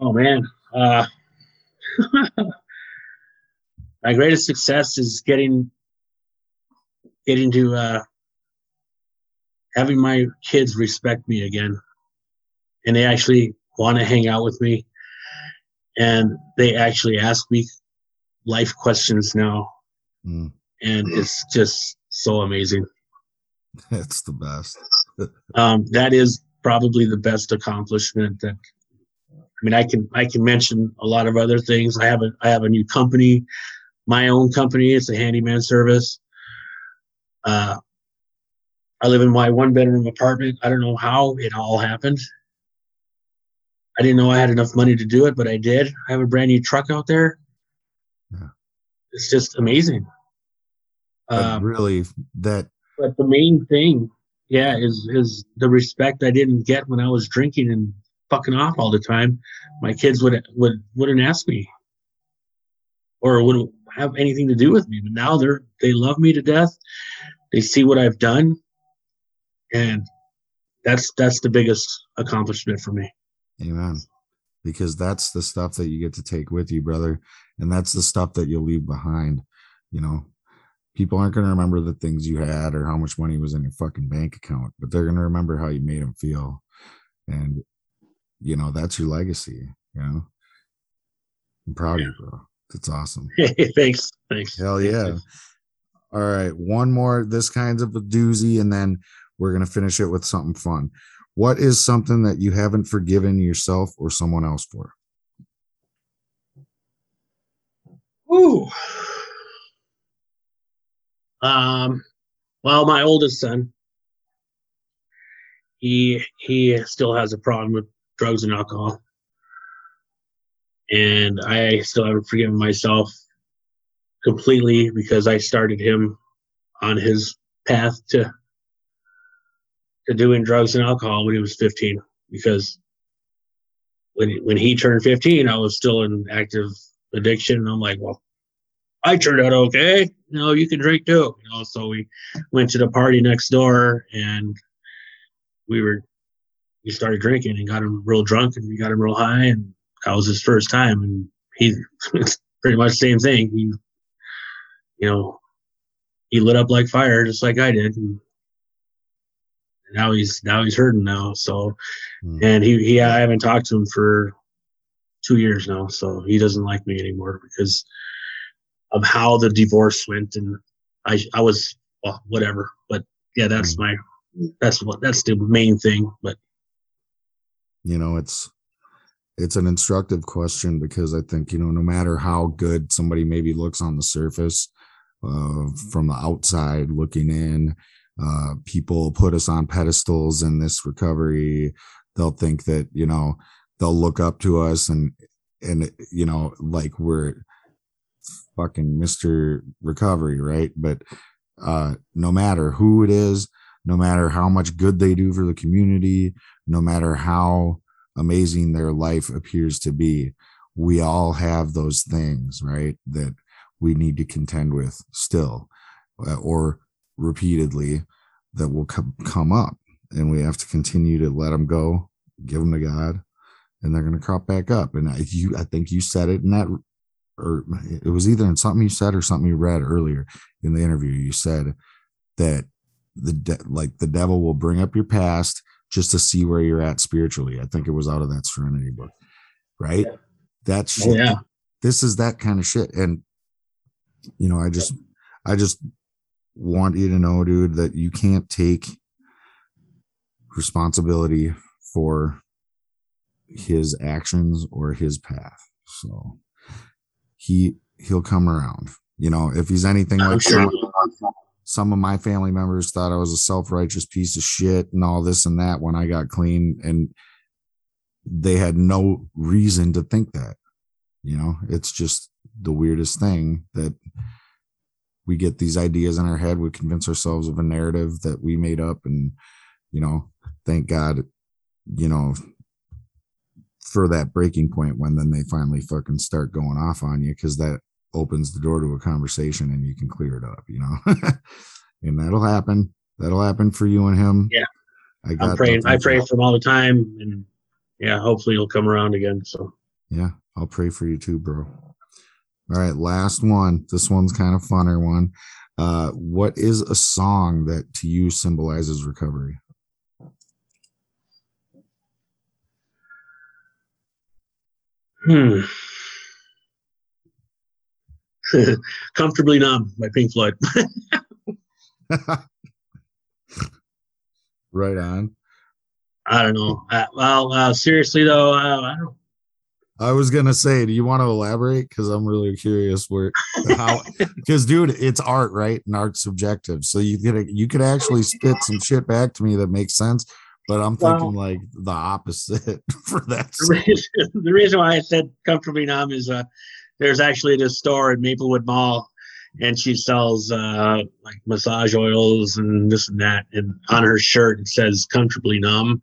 Oh man. Uh, (laughs) my greatest success is getting getting to uh, having my kids respect me again, and they actually want to hang out with me, and they actually ask me life questions now, Mm, and it's just so amazing. (laughs) that's the best. (laughs) um, that is probably the best accomplishment that I mean I can I can mention a lot of other things. I have a I have a new company, my own company. It's a handyman service. Uh, I live in my one bedroom apartment. I don't know how it all happened. I didn't know I had enough money to do it, but I did. I have a brand new truck out there. Yeah. It's just amazing. Um, really, that but the main thing, yeah, is is the respect I didn't get when I was drinking and fucking off all the time. My kids would would wouldn't ask me, or wouldn't have anything to do with me. But now they're they love me to death. They see what I've done, and that's that's the biggest accomplishment for me. Amen. Because that's the stuff that you get to take with you, brother. And that's the stuff that you'll leave behind. You know, people aren't going to remember the things you had or how much money was in your fucking bank account, but they're going to remember how you made them feel. And, you know, that's your legacy. You know, I'm proud of you, bro. That's awesome. Hey, (laughs) thanks, thanks. Hell yeah. All right. One more, this kind of a doozy, and then we're going to finish it with something fun. What is something that you haven't forgiven yourself or someone else for? Ooh. Um, well, my oldest son, he he still has a problem with drugs and alcohol, and I still haven't forgiven myself completely because I started him on his path to to doing drugs and alcohol when he was 15 because when when he turned 15 I was still in active addiction. And I'm like well I turned out okay. You know you can drink too. You know so we went to the party next door and we were we started drinking and got him real drunk and we got him real high and that was his first time and he (laughs) it's pretty much the same thing. He you know he lit up like fire just like I did and now he's now he's hurting now. So Hmm. and he he I haven't talked to him for two years now so he doesn't like me anymore because of how the divorce went and I I was well whatever but yeah that's my that's what that's the main thing but You know, it's it's an instructive question because I think, you know, no matter how good somebody maybe looks on the surface, uh, from the outside looking in, uh, people put us on pedestals in this recovery. They'll think that, you know, they'll look up to us and, and, you know, like we're fucking Mr. Recovery, right? But, uh, no matter who it is, no matter how much good they do for the community, no matter how amazing their life appears to be, we all have those things, right? That we need to contend with still uh, or repeatedly. that will come come up and we have to continue to let them go give them to god and they're going to crop back up and I, you i think you said it in that or it was either in something you said or something you read earlier in the interview. You said that the de- like the devil will bring up your past just to see where you're at spiritually. I think it was out of that serenity book right? Yeah. that oh, shit Oh, yeah. this is that kind of shit. And you know i just i just want you to know dude that you can't take responsibility for his actions or his path. So he he'll come around you know if he's anything like sure. some, some of my family members thought i was a self-righteous piece of shit and all this and that when i got clean and they had no reason to think that you know it's just the weirdest thing that we get these ideas in our head we convince ourselves of a narrative that we made up and you know thank god you know for that breaking point when then they finally fucking start going off on you because that opens the door to a conversation and you can clear it up you know (laughs) and that'll happen that'll happen for you and him Yeah. i I'm praying. I pray for- for him all the time, and yeah, hopefully he'll come around again. So Yeah, I'll pray for you too, bro. All right, last one. This one's kind of funner one. Uh, what is a song that to you symbolizes recovery? Hmm. (laughs) Comfortably Numb by Pink Floyd. (laughs) right on. I don't know. Uh, well, uh, seriously though, uh, I don't. I was gonna say, do you want to elaborate? Because I'm really curious where how (laughs) because dude, it's art, right? And art's subjective. So you could you could actually spit some shit back to me that makes sense, but I'm Well- thinking like the opposite (laughs) for that. The reason, (laughs) the reason why I said comfortably numb is uh, there's actually this store at Maplewood Mall, and she sells uh, like massage oils and this and that. And on her shirt it says comfortably numb,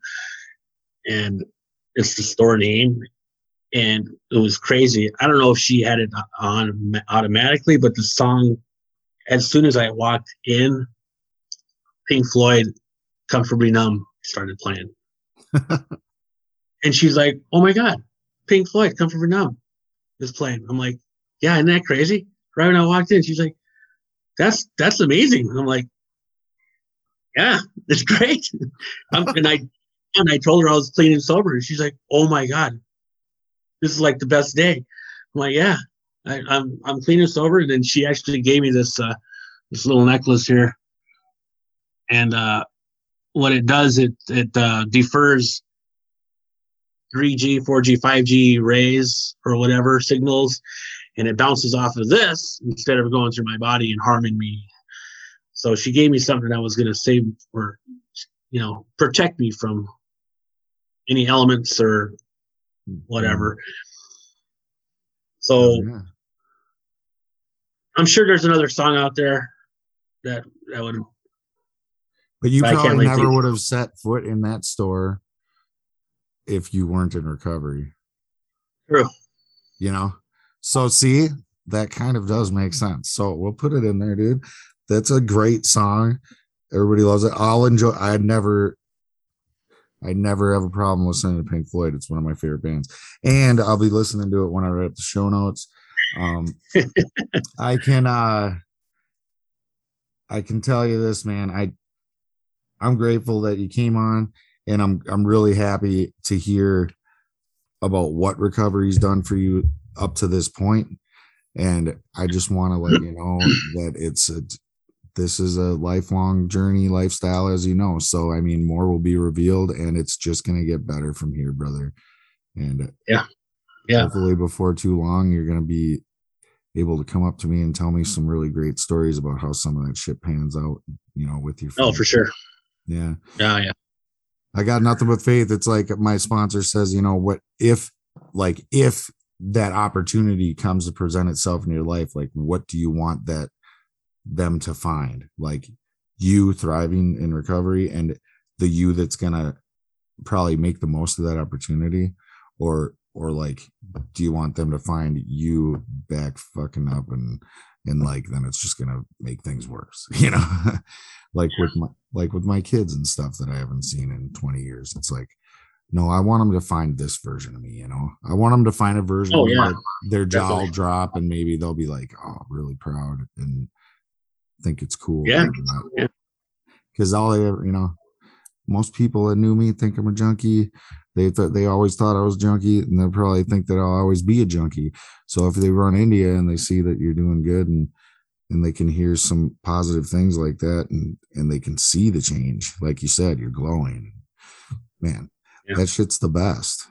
and it's the store name. And it was crazy. I don't know if she had it on automatically, but the song, as soon as I walked in, Pink Floyd, "Comfortably Numb" started playing. (laughs) And she's like, "Oh my god, Pink Floyd, Comfortably Numb is playing." I'm like, "Yeah, isn't that crazy?" Right when I walked in, she's like, "That's that's amazing." I'm like, "Yeah, it's (laughs) great." and I and I told her I was clean and sober, and she's like, "Oh my god, this is like the best day." I'm like, "Yeah, I, I'm I'm clean and sober." And then she actually gave me this uh, this little necklace here, and uh, what it does, it it uh, defers 3G, 4G, 5G rays or whatever signals, and it bounces off of this instead of going through my body and harming me. So she gave me something that was going to save or, you know, protect me from any elements or whatever. So Yeah. I'm sure there's another song out there that that would But you I probably never would have set foot in that store if you weren't in recovery. True. You know? So see, that kind of does make sense. So we'll put it in there, dude. That's a great song. Everybody loves it. I'll enjoy I'd never I never have a problem listening to Pink Floyd. It's one of my favorite bands. And I'll be listening to it when I write up the show notes. Um (laughs) I can uh I can tell you this, man. I I'm grateful that you came on, and I'm I'm really happy to hear about what recovery's done for you up to this point. And I just want to let you know (clears throat) that it's a this is a lifelong journey lifestyle, as you know. So I mean, more will be revealed, and it's just gonna get better from here, brother. And Yeah. Yeah. hopefully before too long, you're gonna be able to come up to me and tell me some really great stories about how some of that shit pans out, you know, with your oh for sure. Yeah. Yeah, yeah. I got nothing but faith. It's like my sponsor says, you know, what if like if that opportunity comes to present itself in your life, like what do you want that them to find? Like you thriving in recovery and the you that's gonna probably make the most of that opportunity or or like do you want them to find you back fucking up and and like then it's just gonna make things worse (laughs) you know like with my like with my kids and stuff that i haven't seen in 20 years it's like no i want them to find this version of me you know i want them to find a version Oh, yeah. that their jaw will drop and maybe they'll be like oh really proud and think it's cool Yeah. Yeah. because all they ever you know most people that knew me think i'm a junkie. They thought they always thought i was junkie and they probably think that i'll always be a junkie. So if they run you and they see that you're doing good and and they can hear some positive things like that and and they can see the change like you said you're glowing. Man Yeah. that shit's the best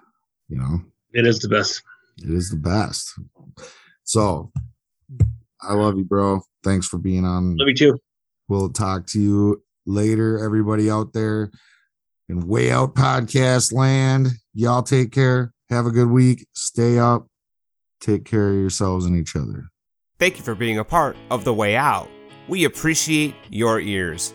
you know? It is the best. it is the best. So i love you bro. Thanks for being on. Love you too. we'll talk to you later everybody out there in way out podcast land y'all take care have a good week stay up take care of yourselves and each other Thank you for being a part of The Way Out. We appreciate your ears.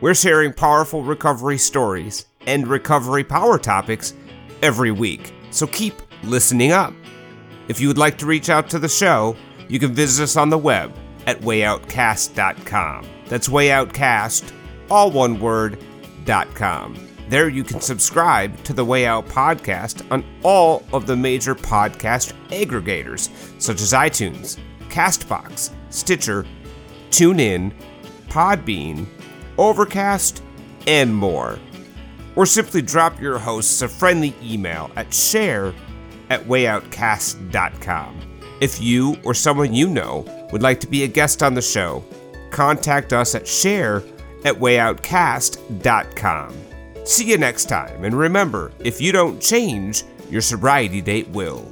We're sharing powerful recovery stories and recovery power topics every week, so keep listening up. If you would like to reach out to the show, you can visit us on the web at wayoutcast.com. That's wayoutcast, all one word, com. There you can subscribe to the Way Out podcast on all of the major podcast aggregators, such as iTunes, Castbox, Stitcher, TuneIn, Podbean, Overcast, and more. Or simply drop your hosts a friendly email at share at wayoutcast.com. If you or someone you know would like to be a guest on the show, contact us at share at wayoutcast.com. See you next time, and remember if you don't change, your sobriety date will.